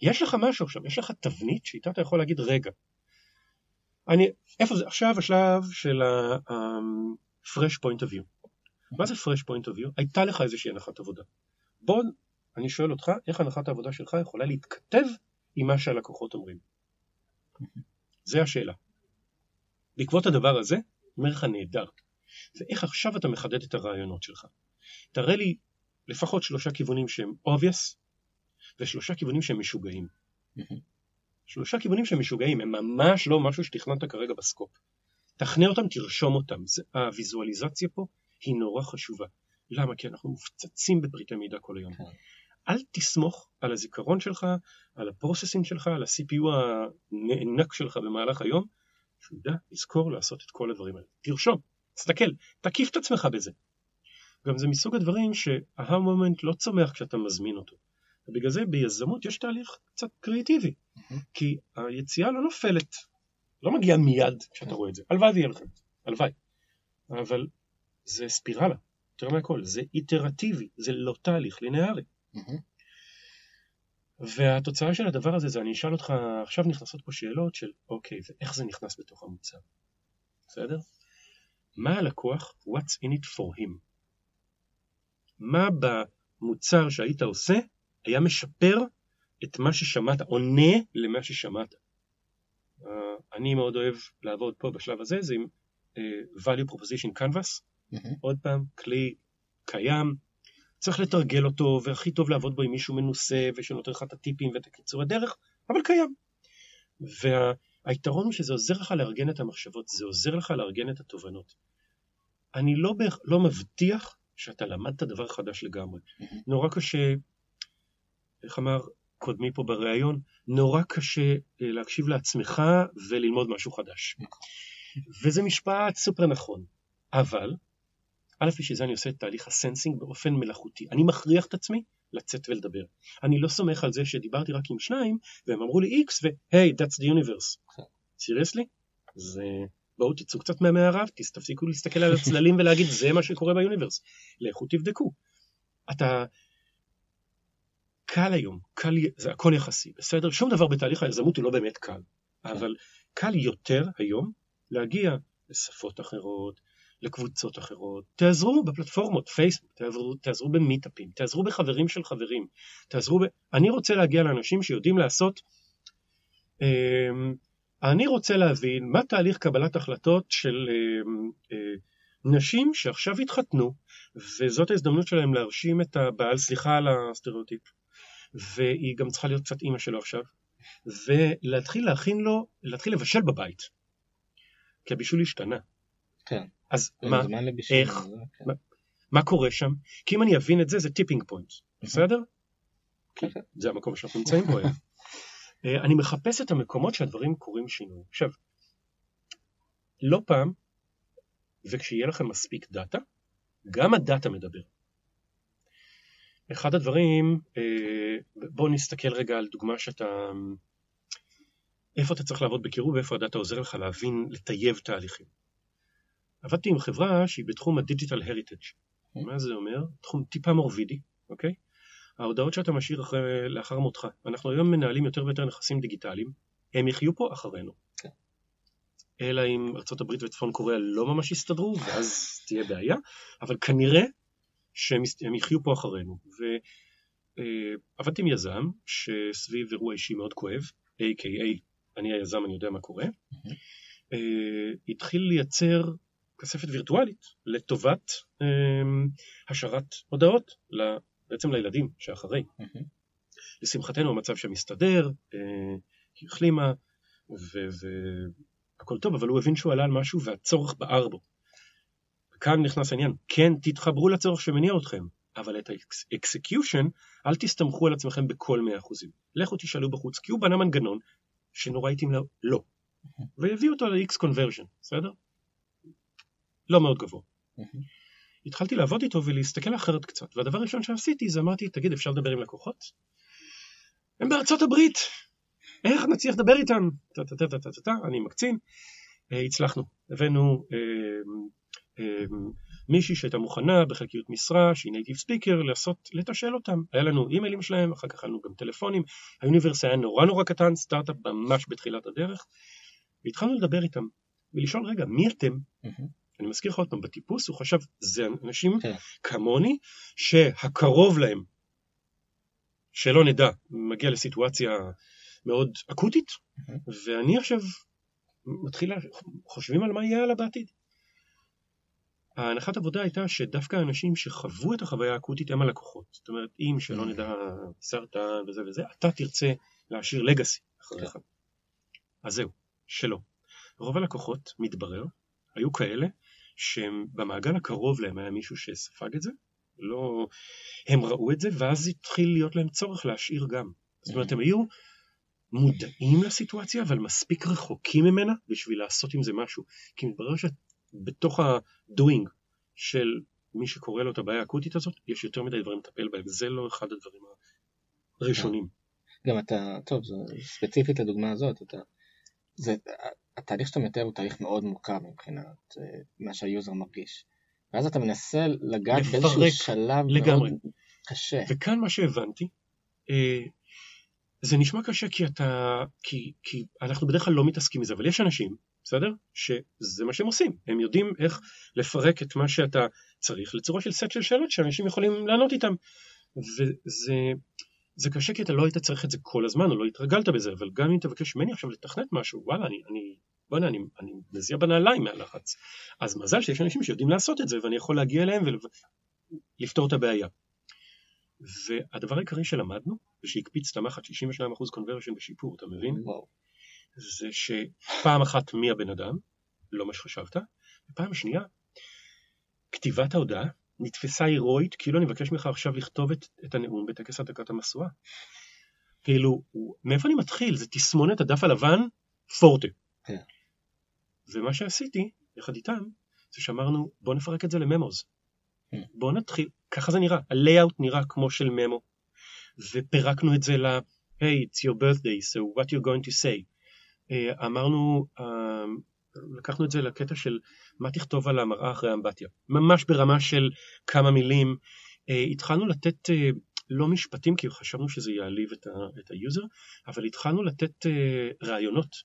יש לך משהו עכשיו, יש לך תבנית שאיתה אתה יכול להגיד, רגע, אני, איפה זה, עכשיו השלב של ה-fresh point of view. מה זה fresh point of view? הייתה לך איזושהי הנחת עבודה. בוא, אני שואל אותך, איך הנחת העבודה שלך יכולה להתכתב עם מה שהלקוחות אומרים. זה השאלה. בעקבות הדבר הזה, אומר לך נהדר. ואיך עכשיו אתה מחדד את הרעיונות שלך? תראה לי לפחות שלושה כיוונים שהם obvious, ושלושה כיוונים שהם משוגעים. שלושה כיוונים שהם משוגעים, הם ממש לא משהו שתכננת כרגע בסקופ. תכנה אותם, תרשום אותם. זה, הוויזואליזציה פה היא נורא חשובה. למה? כי אנחנו מופצצים בפריטי מידע כל היום. כן. אל תסמוך על הזיכרון שלך, על ה processing שלך, על ה-CPU הנאנק שלך במהלך היום, שהוא ידע לזכור לעשות את כל הדברים האלה. תרשום, תסתכל, תקיף את עצמך בזה. גם זה מסוג הדברים שה moment לא צומח כשאתה מזמין אותו. ובגלל זה ביזמות יש תהליך קצת קריאיטיבי, כי היציאה לא נופלת, לא מגיעה מיד כשאתה רואה את זה. הלוואי ויהיה לכם, הלוואי. אבל זה ספירלה, יותר מהכל, זה איטרטיבי, זה לא תהליך לינארי. והתוצאה של הדבר הזה זה אני אשאל אותך, עכשיו נכנסות פה שאלות של אוקיי, ואיך זה נכנס בתוך המוצר, בסדר? מה הלקוח, what's in it for him? מה במוצר שהיית עושה היה משפר את מה ששמעת, עונה למה ששמעת. Uh, אני מאוד אוהב לעבוד פה בשלב הזה, זה עם uh, value proposition canvas, עוד פעם, כלי קיים, צריך לתרגל אותו, והכי טוב לעבוד בו עם מישהו מנוסה, ושנותן לך את הטיפים ואת הקיצור הדרך, אבל קיים. והיתרון הוא שזה עוזר לך לארגן את המחשבות, זה עוזר לך לארגן את התובנות. אני לא, בהכ- לא מבטיח שאתה למדת דבר חדש לגמרי. נורא קשה, איך אמר קודמי פה בריאיון, נורא קשה אה, להקשיב לעצמך וללמוד משהו חדש. וזה משפט סופר נכון, אבל, א', בשביל זה אני עושה את תהליך הסנסינג באופן מלאכותי. אני מכריח את עצמי לצאת ולדבר. אני לא סומך על זה שדיברתי רק עם שניים, והם אמרו לי X, ו-Hey, that's the universe. סיריוסלי? זה... בואו תצאו קצת מהמערב, תפסיקו להסתכל על הצללים ולהגיד זה מה שקורה ביוניברס. לכו תבדקו. אתה... קל היום, קל, זה הכל יחסי, בסדר? שום דבר בתהליך היזמות הוא לא באמת קל, אבל קל יותר היום להגיע לשפות אחרות, לקבוצות אחרות, תעזרו בפלטפורמות, פייסבוק, תעזרו, תעזרו במיטאפים, תעזרו בחברים של חברים, תעזרו ב... אני רוצה להגיע לאנשים שיודעים לעשות... אמ, אני רוצה להבין מה תהליך קבלת החלטות של אמ, אה, נשים שעכשיו התחתנו, וזאת ההזדמנות שלהם להרשים את הבעל, סליחה על הסטריאוטיפ, והיא גם צריכה להיות קצת אימא שלו עכשיו, ולהתחיל להכין לו, להתחיל לבשל בבית. כי הבישול השתנה. כן. אז מה, איך? זה- כן. מה- מה קורה שם? כי אם אני אבין את זה, זה tipping point, בסדר? כן. זה המקום שאנחנו נמצאים בו היום. אה, אני מחפש את המקומות שהדברים קורים שינוי. עכשיו, לא פעם, וכשיהיה לכם מספיק data, גם ה data מדבר. אחד הדברים, אה, בואו נסתכל רגע על דוגמה שאתה... איפה אתה צריך לעבוד בקירוב ואיפה ה data עוזר לך להבין, לטייב תהליכים. עבדתי עם חברה שהיא בתחום ה digital heritage. מה זה אומר? תחום טיפה מורבידי, אוקיי? ההודעות שאתה משאיר אחרי, לאחר מותך. אנחנו היום מנהלים יותר ויותר נכסים דיגיטליים, הם יחיו פה אחרינו. כן. אלא אם ארה"ב וצפון קוריאה לא ממש יסתדרו, ואז תהיה בעיה, אבל כנראה שהם יחיו פה אחרינו. ועבדתי עם יזם שסביב אירוע אישי מאוד כואב, A.K.A. אני היזם, אני יודע מה קורה, אה, התחיל לייצר כספת וירטואלית לטובת אה, השארת הודעות, בעצם לילדים שאחרי. לשמחתנו המצב שם הסתדר, אה, היא החלימה, והכל טוב, אבל הוא הבין שהוא עלה על משהו והצורך בער בו. כאן נכנס העניין, כן, תתחברו לצורך שמניע אתכם, אבל את ה execution, אל תסתמכו על עצמכם בכל 100%. לכו תשאלו בחוץ, כי הוא בנה מנגנון שנורא התאים לו לא, והביא אותו ל-X conversion, בסדר? לא מאוד גבוה. התחלתי לעבוד איתו ולהסתכל אחרת קצת, והדבר הראשון שעשיתי זה אמרתי, תגיד, אפשר לדבר עם לקוחות? הם בארצות הברית, איך נצליח לדבר איתם? טה-טה-טה-טה-טה, אני מקצין. אה, הצלחנו, הבאנו אה, אה, מישהי שהייתה מוכנה בחלקיות משרה, שהיא native speaker, לעשות, לתשאל אותם. היה לנו אימיילים שלהם, אחר כך היה לנו גם טלפונים. ה universe היה נורא נורא קטן, סטארט-אפ ממש בתחילת הדרך, והתחלנו לדבר איתם, ולשאול, רגע, מי אתם? אני מזכיר לך עוד פעם, בתפיסה הוא חשב, זה אנשים כן. כמוני, שהקרוב להם, שלא נדע, מגיע לסיטואציה מאוד אקוטית, מהמם. ואני עכשיו מתחיל, חושבים על מה יהיה הלאה בעתיד. ההנחת עבודה הייתה שדווקא האנשים שחוו את החוויה האקוטית הם הלקוחות. זאת אומרת, אם שלא. נדע סרטן וזה וזה, אתה תרצה להשאיר לגאסי אחריך. כן. אז זהו, שלא. רוב הלקוחות, מתברר, היו כאלה שהם במעגל הקרוב להם היה מישהו שספג את זה, לא... הם ראו את זה, ואז התחיל להיות להם צורך להשאיר גם. זאת אומרת, הם היו מודעים לסיטואציה, אבל מספיק רחוקים ממנה בשביל לעשות עם זה משהו. כי מתברר שבתוך ה-doing של מי שקורא לו את הבעיה האקוטית הזאת, יש יותר מדי דברים לטפל בהם. זה לא אחד הדברים הראשונים. גם אתה, טוב, ספציפית לדוגמה הזאת, אתה, זה, התהליך שאתה מתאר הוא תהליך מאוד מורכב מבחינת אה, מה שהיוזר מרגיש. ואז אתה מנסה לגעת באיזשהו שלב לגמרי. מאוד קשה. וכאן מה שהבנתי, אה, זה נשמע קשה כי אתה, כי, כי אנחנו בדרך כלל לא מתעסקים בזה, אבל יש אנשים, בסדר? שזה מה שהם עושים, הם יודעים איך לפרק את מה שאתה צריך לצורה של סט של שאלות שאנשים יכולים לענות איתם. וזה זה קשה כי אתה לא היית צריך את זה כל הזמן, או לא התרגלת בזה, אבל גם אם תבקש ממני עכשיו לתכנת משהו, וואלה, אני, אני, בוא'נה, אני, אני מזיע בנעליים מהלחץ. אז מזל שיש אנשים שיודעים לעשות את זה, ואני יכול להגיע אליהם ולפתור את הבעיה. והדבר העיקרי שלמדנו, ושהקפיץ את המחט 62% conversion בשיפור, אתה מבין? וואו. זה שפעם אחת מי הבן אדם, לא מה שחשבת, ופעם שנייה, כתיבת ההודעה נתפסה הירואית, כאילו אני מבקש ממך עכשיו לכתוב את, את הנאום בטקס הדקת המשואה. כאילו, מאיפה אני מתחיל? זה תסמונת הדף הלבן, פורטה. כן. ומה שעשיתי, יחד איתם, זה שאמרנו, בוא נפרק את זה לממוז. Hmm. בוא נתחיל, ככה זה נראה, ה-layout נראה כמו של ממו. ופירקנו את זה ל, hey, it's your birthday, so what you're going to say. אה, אמרנו, אה, לקחנו את זה לקטע של מה תכתוב על המראה אחרי האמבטיה. ממש ברמה של כמה מילים. אה, התחלנו לתת, אה, לא משפטים, כי חשבנו שזה יעליב את, ה- את ה user, אבל התחלנו לתת אה, רעיונות,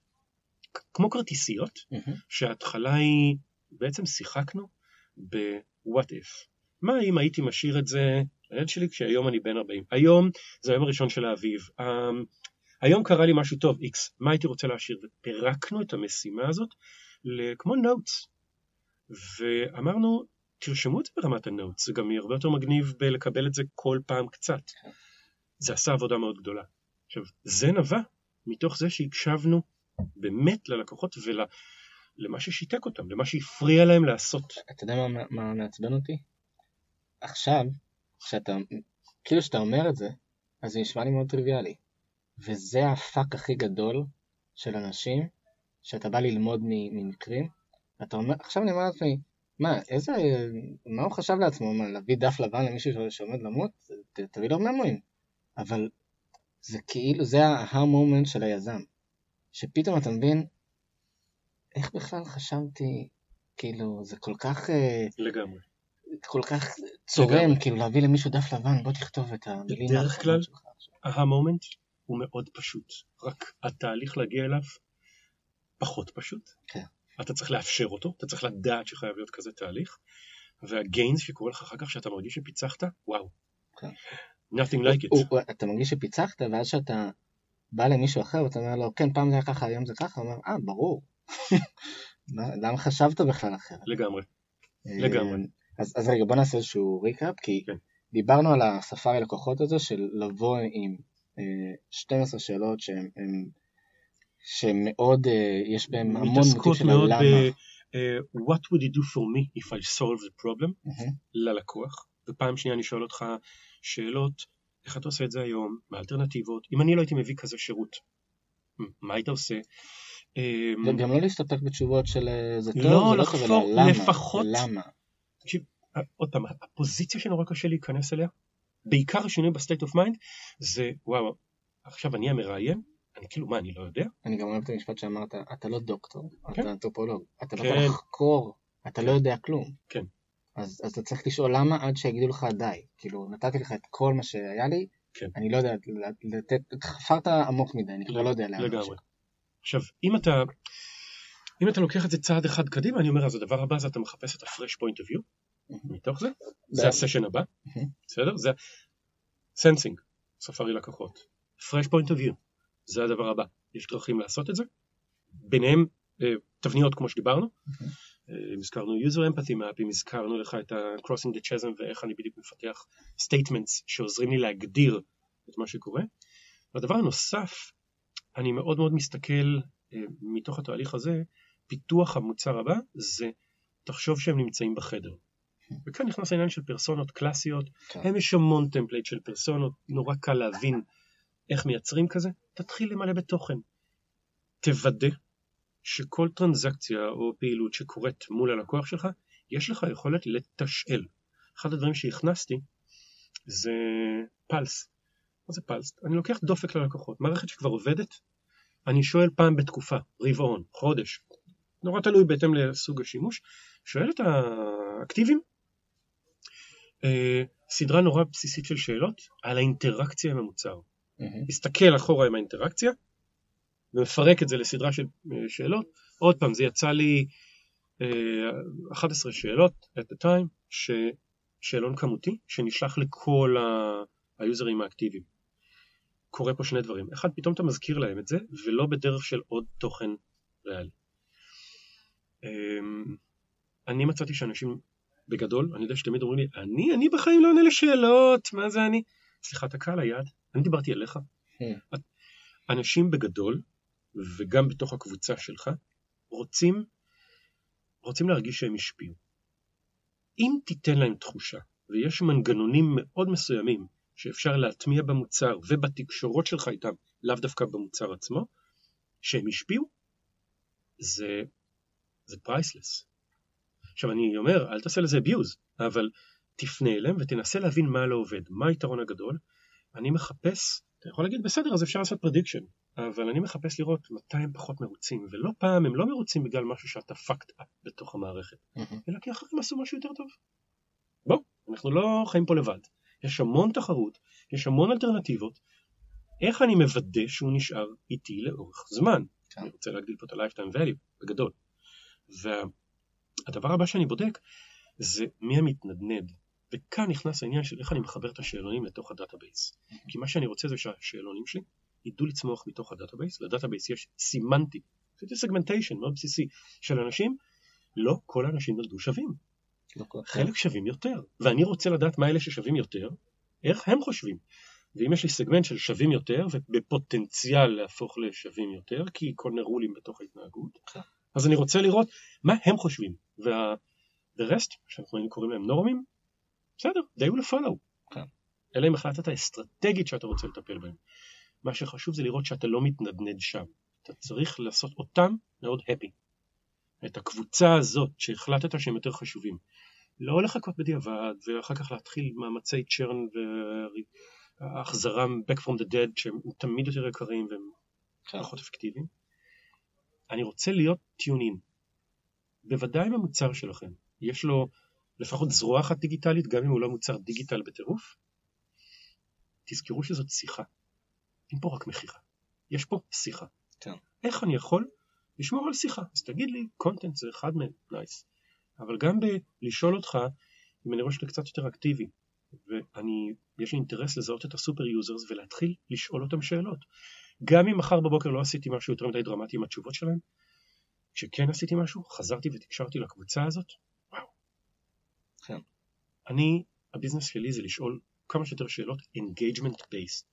כמו כרטיסיות, מהמם. שההתחלה היא, בעצם שיחקנו ב-what if. מה אם הייתי משאיר את זה לילד שלי כשהיום אני בן 40? היום זה היום הראשון של האביב. Um, היום קרה לי משהו טוב, X, מה הייתי רוצה להשאיר? ופירקנו את המשימה הזאת כמו notes. ואמרנו, תרשמו את זה ברמת ה notes, זה גם יהיה הרבה יותר מגניב בלקבל את זה כל פעם קצת. זה עשה עבודה מאוד גדולה. עכשיו, זה נבע מתוך זה שהקשבנו באמת ללקוחות ולמה ששיתק אותם, למה שהפריע להם לעשות. אתה יודע מה, מה מעצבן אותי? עכשיו, כשאתה, כאילו שאתה אומר את זה, אז זה נשמע לי מאוד טריוויאלי. וזה הפאק הכי גדול של אנשים, שאתה בא ללמוד ממקרים, ואתה אומר, עכשיו אני אומר לעצמי, מה, איזה, מה הוא חשב לעצמו, מה, להביא דף לבן למישהו שעומד למות? תביא לו ממואים. אבל זה כאילו, זה ה-aha moment של היזם. שפתאום אתה מבין, איך בכלל חשבתי, כאילו, זה כל כך... אה, לגמרי. כל כך צורם, לגמרי. כאילו להביא למישהו דף לבן, בוא תכתוב את המילים בדרך כלל-. ההמומנט הוא מאוד פשוט, רק התהליך להגיע אליו פחות פשוט. כן. אתה צריך לאפשר אותו, אתה צריך לדעת שחייב להיות כזה תהליך, והגיינס שקורה לך אחר כך שאתה מרגיש שפיצחת, וואו. כן. nothing like it. הוא- הוא- אתה מרגיש שפיצחת, ואז שאתה בא למישהו אחר ואתה אומר לו, כן, פעם זה היה ככה, היום זה ככה, הוא אומר, אה, ברור. מה- למה חשבת בכלל אחרת? לגמרי. לגמרי. אה, אז, אז רגע, בוא נעשה איזשהו ריקאפ, כי כן. דיברנו על הספארי לקוחות הזה של לבוא עם אה, 12 שאלות שהן הן- שהן מאוד, אה, יש בהן המון מוטיב של מאוד הלמה. אה, what would it do for me if I solve the problem מהמם. ללקוח, ופעם שנייה אני שואל אותך שאלות, איך אתה עושה את זה היום, מה האלטרנטיבות, אם אני לא הייתי מביא כזה שירות, מה היית עושה? אה, וגם לא להסתפק בתשובות של אה, זה טוב, לא, זה לא טוב, אלא למה, לפחות. למה. עוד פעם, הפוזיציה שנורא קשה להיכנס אליה, בעיקר השינוי ב state of mind, זה וואו, עכשיו אני המראיין, אני כאילו, מה, אני לא יודע? אני גם אוהב את המשפט שאמרת, אתה לא דוקטור, כן. אתה אנתרופולוג, אתה לא כן. יכול לחקור, אתה לא יודע כלום. כן. אז, אז אתה צריך לשאול למה עד שיגידו לך די. כאילו, נתתי לך את כל מה שהיה לי, כן. אני לא יודע לתת, חפרת עמוק מדי, אני כבר לא יודע לאן. לגמרי. עכשיו, אם אתה, אם אתה לוקח את זה צעד אחד קדימה, אני אומר, אז הדבר הבא זה אתה מחפש את ה-fresh point of view, מתוך זה, זה ה session הבא. בסדר? זה sensing, ספארי לקוחות. fresh point of view, זה הדבר הבא. יש דרכים לעשות את זה, ביניהם אה, תבניות כמו שדיברנו, אם הזכרנו user empathy map, אם הזכרנו לך את ה-crossing the chasm ואיך אני בדיוק מפתח statements שעוזרים לי להגדיר את מה שקורה. והדבר הנוסף, אני מאוד מאוד מסתכל מתוך התהליך הזה, פיתוח המוצר הבא זה תחשוב שהם נמצאים בחדר. וכאן נכנס העניין של פרסונות קלאסיות, כן. הם יש המון template של פרסונות, נורא קל להבין איך מייצרים כזה, תתחיל למלא בתוכן. תוודא שכל טרנזקציה או פעילות שקורית מול הלקוח שלך, יש לך יכולת לתשאל. אחד הדברים שהכנסתי זה פלס. מה זה פלס? אני לוקח דופק ללקוחות, מערכת שכבר עובדת, אני שואל פעם בתקופה, רבעון, חודש, נורא תלוי בהתאם לסוג השימוש, שואל את האקטיבים אה, סדרה נורא בסיסית של שאלות על האינטראקציה עם המוצר. Mm-hmm. מסתכל אחורה עם האינטראקציה ומפרק את זה לסדרה של אה, שאלות. עוד פעם, זה יצא לי 11 אה, שאלות at the time, שאלון כמותי, שנשלח לכל היוזרים האקטיביים. קורה פה שני דברים. אחד, פתאום אתה מזכיר להם את זה, ולא בדרך של עוד תוכן ריאלי. אמ, אני מצאתי שאנשים בגדול, אני יודע שתמיד אומרים לי, אני, אני בחיים לא עונה לשאלות, מה זה אני? סליחה, אתה קהל היעד, אני דיברתי עליך. כן. אנשים בגדול, וגם בתוך הקבוצה שלך, רוצים, רוצים להרגיש שהם השפיעו. אם תיתן להם תחושה, ויש מנגנונים מאוד מסוימים שאפשר להטמיע במוצר ובתקשורות שלך איתם, לאו דווקא במוצר עצמו, שהם השפיעו, זה, זה פרייסלס. עכשיו אני אומר, אל תעשה לזה abuse, אבל תפנה אליהם ותנסה להבין מה לא עובד, מה היתרון הגדול. אני מחפש, אתה יכול להגיד בסדר אז אפשר לעשות prediction, אבל אני מחפש לראות מתי הם פחות מרוצים, ולא פעם הם לא מרוצים בגלל משהו שאתה fucked up בתוך המערכת, mm-hmm. אלא כי אחרים עשו משהו יותר טוב. בוא, אנחנו לא חיים פה לבד. יש המון תחרות, יש המון אלטרנטיבות. איך אני מוודא שהוא נשאר איתי לאורך זמן? כן. אני רוצה להגדיל פה את ה-lifetime value בגדול. וה... הדבר הבא שאני בודק זה מי המתנדנד. וכאן נכנס העניין של איך אני מחבר את השאלונים לתוך הדאטאבייס. כי מה שאני רוצה זה שהשאלונים שלי ידעו לצמוח מתוך הדאטאבייס, לדאטאבייס יש סימנטי, זה סגמנטיישן מאוד בסיסי של אנשים, לא כל האנשים נולדו שווים. לא חלק שווים יותר, ואני רוצה לדעת מה אלה ששווים יותר, איך הם חושבים. ואם יש לי סגמנט של שווים יותר, ובפוטנציאל להפוך לשווים יותר, כי כל נרולים בתוך ההתנהגות, כן. אז אני רוצה לראות מה הם חושבים. וה-the rest, שאנחנו קוראים להם נורמים, בסדר, they will follow. כן. אלא אם החלטת האסטרטגית שאתה רוצה לטפל בהם. מה שחשוב זה לראות שאתה לא מתנדנד שם. אתה צריך לעשות אותם מאוד happy. את הקבוצה הזאת שהחלטת שהם יותר חשובים. לא לחכות בדיעבד, ואחר כך להתחיל מאמצי צ'רן והחזרה back from the dead שהם תמיד יותר יקרים והם כן. פחות אפקטיביים. אני רוצה להיות tune in. בוודאי עם המוצר שלכם. יש לו לפחות זרוע אחת דיגיטלית, גם אם הוא לא מוצר digital בטירוף. תזכרו שזאת שיחה. אין פה רק מכירה. יש פה שיחה. כן. איך אני יכול לשמור על שיחה? אז תגיד לי, content זה אחד מהם, nice. אבל גם בלשאול אותך, אם אני רואה שאתה קצת יותר אקטיבי, ואני, יש לי אינטרס לזהות את ה super users ולהתחיל לשאול אותם שאלות. גם אם מחר בבוקר לא עשיתי משהו יותר מדי דרמטי עם התשובות שלהם, כשכן עשיתי משהו, חזרתי ותקשרתי לקבוצה הזאת. כן. אני, הביזנס שלי זה לשאול כמה שיותר שאלות engagement based.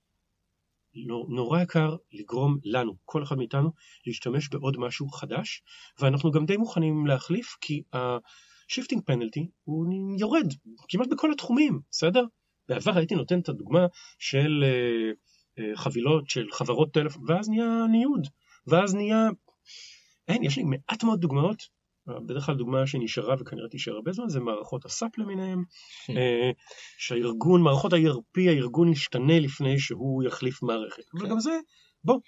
לא, נורא יקר לגרום לנו, כל אחד מאיתנו, להשתמש בעוד משהו חדש, ואנחנו גם די מוכנים להחליף, כי ה-shifting penalty הוא יורד כמעט בכל התחומים, בסדר? בעבר הייתי נותן את הדוגמה של uh, uh, חבילות של חברות טלפון, ואז נהיה ניוד, ואז נהיה אין, יש לי מעט מאוד דוגמאות, בדרך כלל דוגמה שנשארה וכנראה תישאר הרבה זמן זה מערכות הסאפ למיניהם, אה, שהארגון, מערכות ה-ERP, הארגון ישתנה לפני שהוא יחליף מערכת. אבל כן. גם זה, בוא,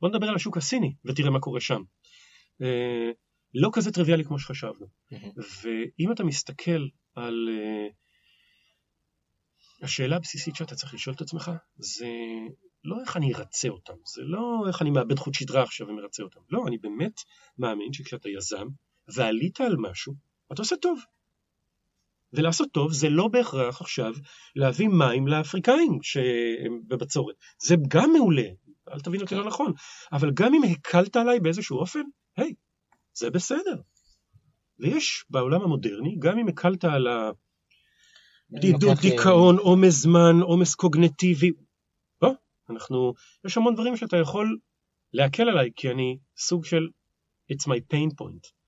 בוא נדבר על השוק הסיני ותראה מה קורה שם. אה, לא כזה טריוויאלי כמו שחשבנו. ואם אתה מסתכל על אה, השאלה הבסיסית שאתה צריך לשאול את עצמך, זה לא איך אני ארצה אותם, זה לא איך אני מאבד חוט שדרה עכשיו ומרצה אותם. לא, אני באמת מאמין שכשאתה יזם ועלית על משהו, אתה עושה טוב. ולעשות טוב זה לא בהכרח עכשיו להביא מים לאפריקאים שהם בבצורת. זה גם מעולה, אל תבין אותי לא נכון, אבל גם אם הקלת עליי באיזשהו אופן, היי, זה בסדר. ויש בעולם המודרני, גם אם הקלת על הבדידות, אה, דיכאון, עומס זמן, עומס קוגנטיבי, לא, אנחנו, יש המון דברים שאתה יכול להקל עליי, כי אני סוג של it's my pain point.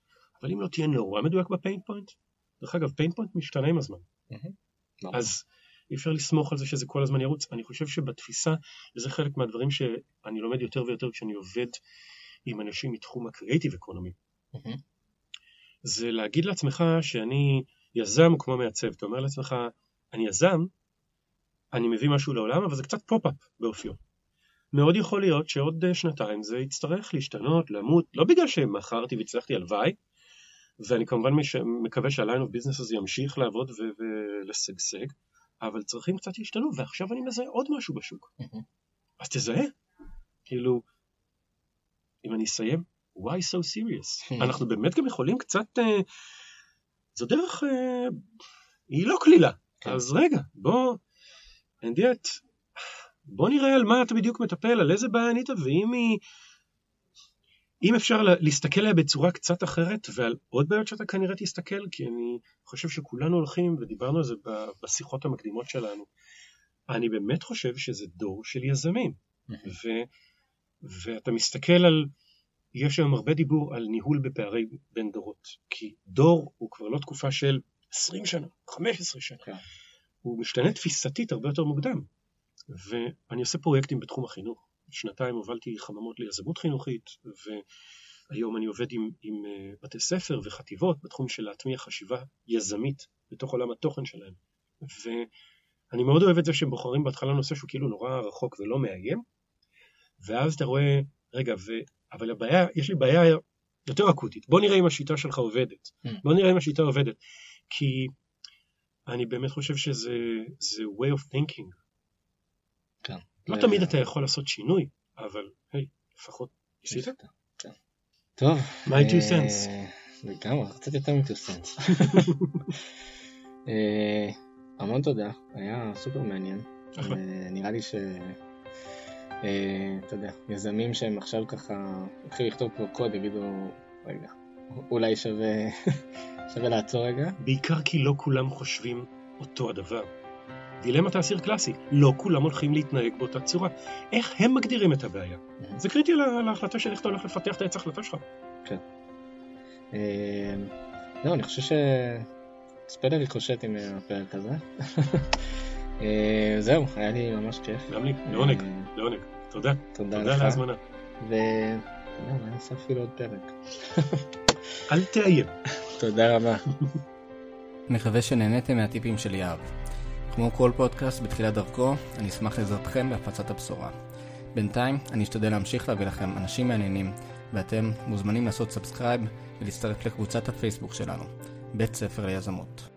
אבל אם לא תהיה נורא מדויק בפיין פוינט, דרך אגב, pain point משתנה עם הזמן. נכון. אז אי אפשר לסמוך על זה שזה כל הזמן ירוץ. אני חושב שבתפיסה, וזה חלק מהדברים שאני לומד יותר ויותר כשאני עובד עם אנשים מתחום ה creative economy. זה להגיד לעצמך שאני יזם כמו מעצב. אתה אומר לעצמך, אני יזם, אני מביא משהו לעולם, אבל זה קצת פופ-אפ באופיו. מאוד יכול להיות שעוד אה, שנתיים זה יצטרך להשתנות, למות, לא בגלל שמכרתי והצלחתי הלוואי, ואני כמובן מש... מקווה שה line of business הזה ימשיך לעבוד ו... ולשגשג, אבל צרכים קצת ישתנו, ועכשיו אני מזהה עוד משהו בשוק. אז תזהה. כאילו, אם אני אסיים, why so serious? אנחנו באמת גם יכולים קצת... אה, זו דרך... אה, היא לא קלילה. כן. אז רגע, בוא... and yet, בוא נראה על מה אתה בדיוק מטפל, על איזה בעיה ענית, ואם היא... אם אפשר לה- להסתכל עליה בצורה קצת אחרת, ועל עוד בעיות שאתה כנראה תסתכל, כי אני חושב שכולנו הולכים, ודיברנו על זה בשיחות המקדימות שלנו, אני באמת חושב שזה דור של יזמים. ו, ואתה מסתכל על, יש היום הרבה דיבור על ניהול בפערי בין דורות, כי דור הוא כבר לא תקופה של 20 שנה, 15 שנה, כן. הוא משתנה תפיסתית הרבה יותר מוקדם. ואני עושה פרויקטים בתחום החינוך. שנתיים הובלתי חממות ליזמות חינוכית, והיום אני עובד עם, עם אה, בתי ספר וחטיבות בתחום של להטמיע חשיבה יזמית בתוך עולם התוכן שלהם. ואני מאוד אוהב את זה שהם בוחרים בהתחלה נושא שהוא כאילו נורא רחוק ולא מאיים, ואז אתה רואה, רגע, ו... אבל הבעיה, יש לי בעיה יותר אקוטית. בוא נראה אם השיטה שלך עובדת. Mm. בוא נראה אם השיטה עובדת. כי אני באמת חושב שזה זה way of thinking. לא זה- תמיד אתה יכול לעשות שינוי, אבל היי, לפחות ניסית. כן. טוב. My two אה, cents. לגמרי, קצת יותר מ-2 cents. אה, המון תודה, היה סופר מעניין. אה, נראה לי ש... אה, אתה יודע, יזמים שהם עכשיו ככה התחילו לכתוב פה קוד יגידו, רגע, אולי שווה לעצור רגע. בעיקר כי לא כולם חושבים אותו הדבר. דילמת האסיר קלאסי, לא כולם הולכים להתנהג באותה צורה. איך הם מגדירים את הבעיה? זה קריטי לה- להחלטה של איך אתה הולך לפתח את העץ ההחלטה שלך. אה, לא, אני חושב ש... ספלר ריקושט עם הפרק הזה. אה, זהו, היה לי ממש כיף. גם לי, לעונג, אה, לעונג. תודה, תודה תודה על לך. ההזמנה. ו... אתה יודע, נעשה אפילו עוד פרק. אל תאיים. תודה רבה. מקווה שנהניתם מהטיפים של יהב. כמו כל פודקאסט בתחילת דרכו, אני אשמח לעזרתכם בהפצת הבשורה. בינתיים, אני אשתדל להמשיך להביא לכם אנשים מעניינים, ואתם מוזמנים לעשות subscribe ולהצטרף לקבוצת הפייסבוק שלנו, בית ספר ליזמות.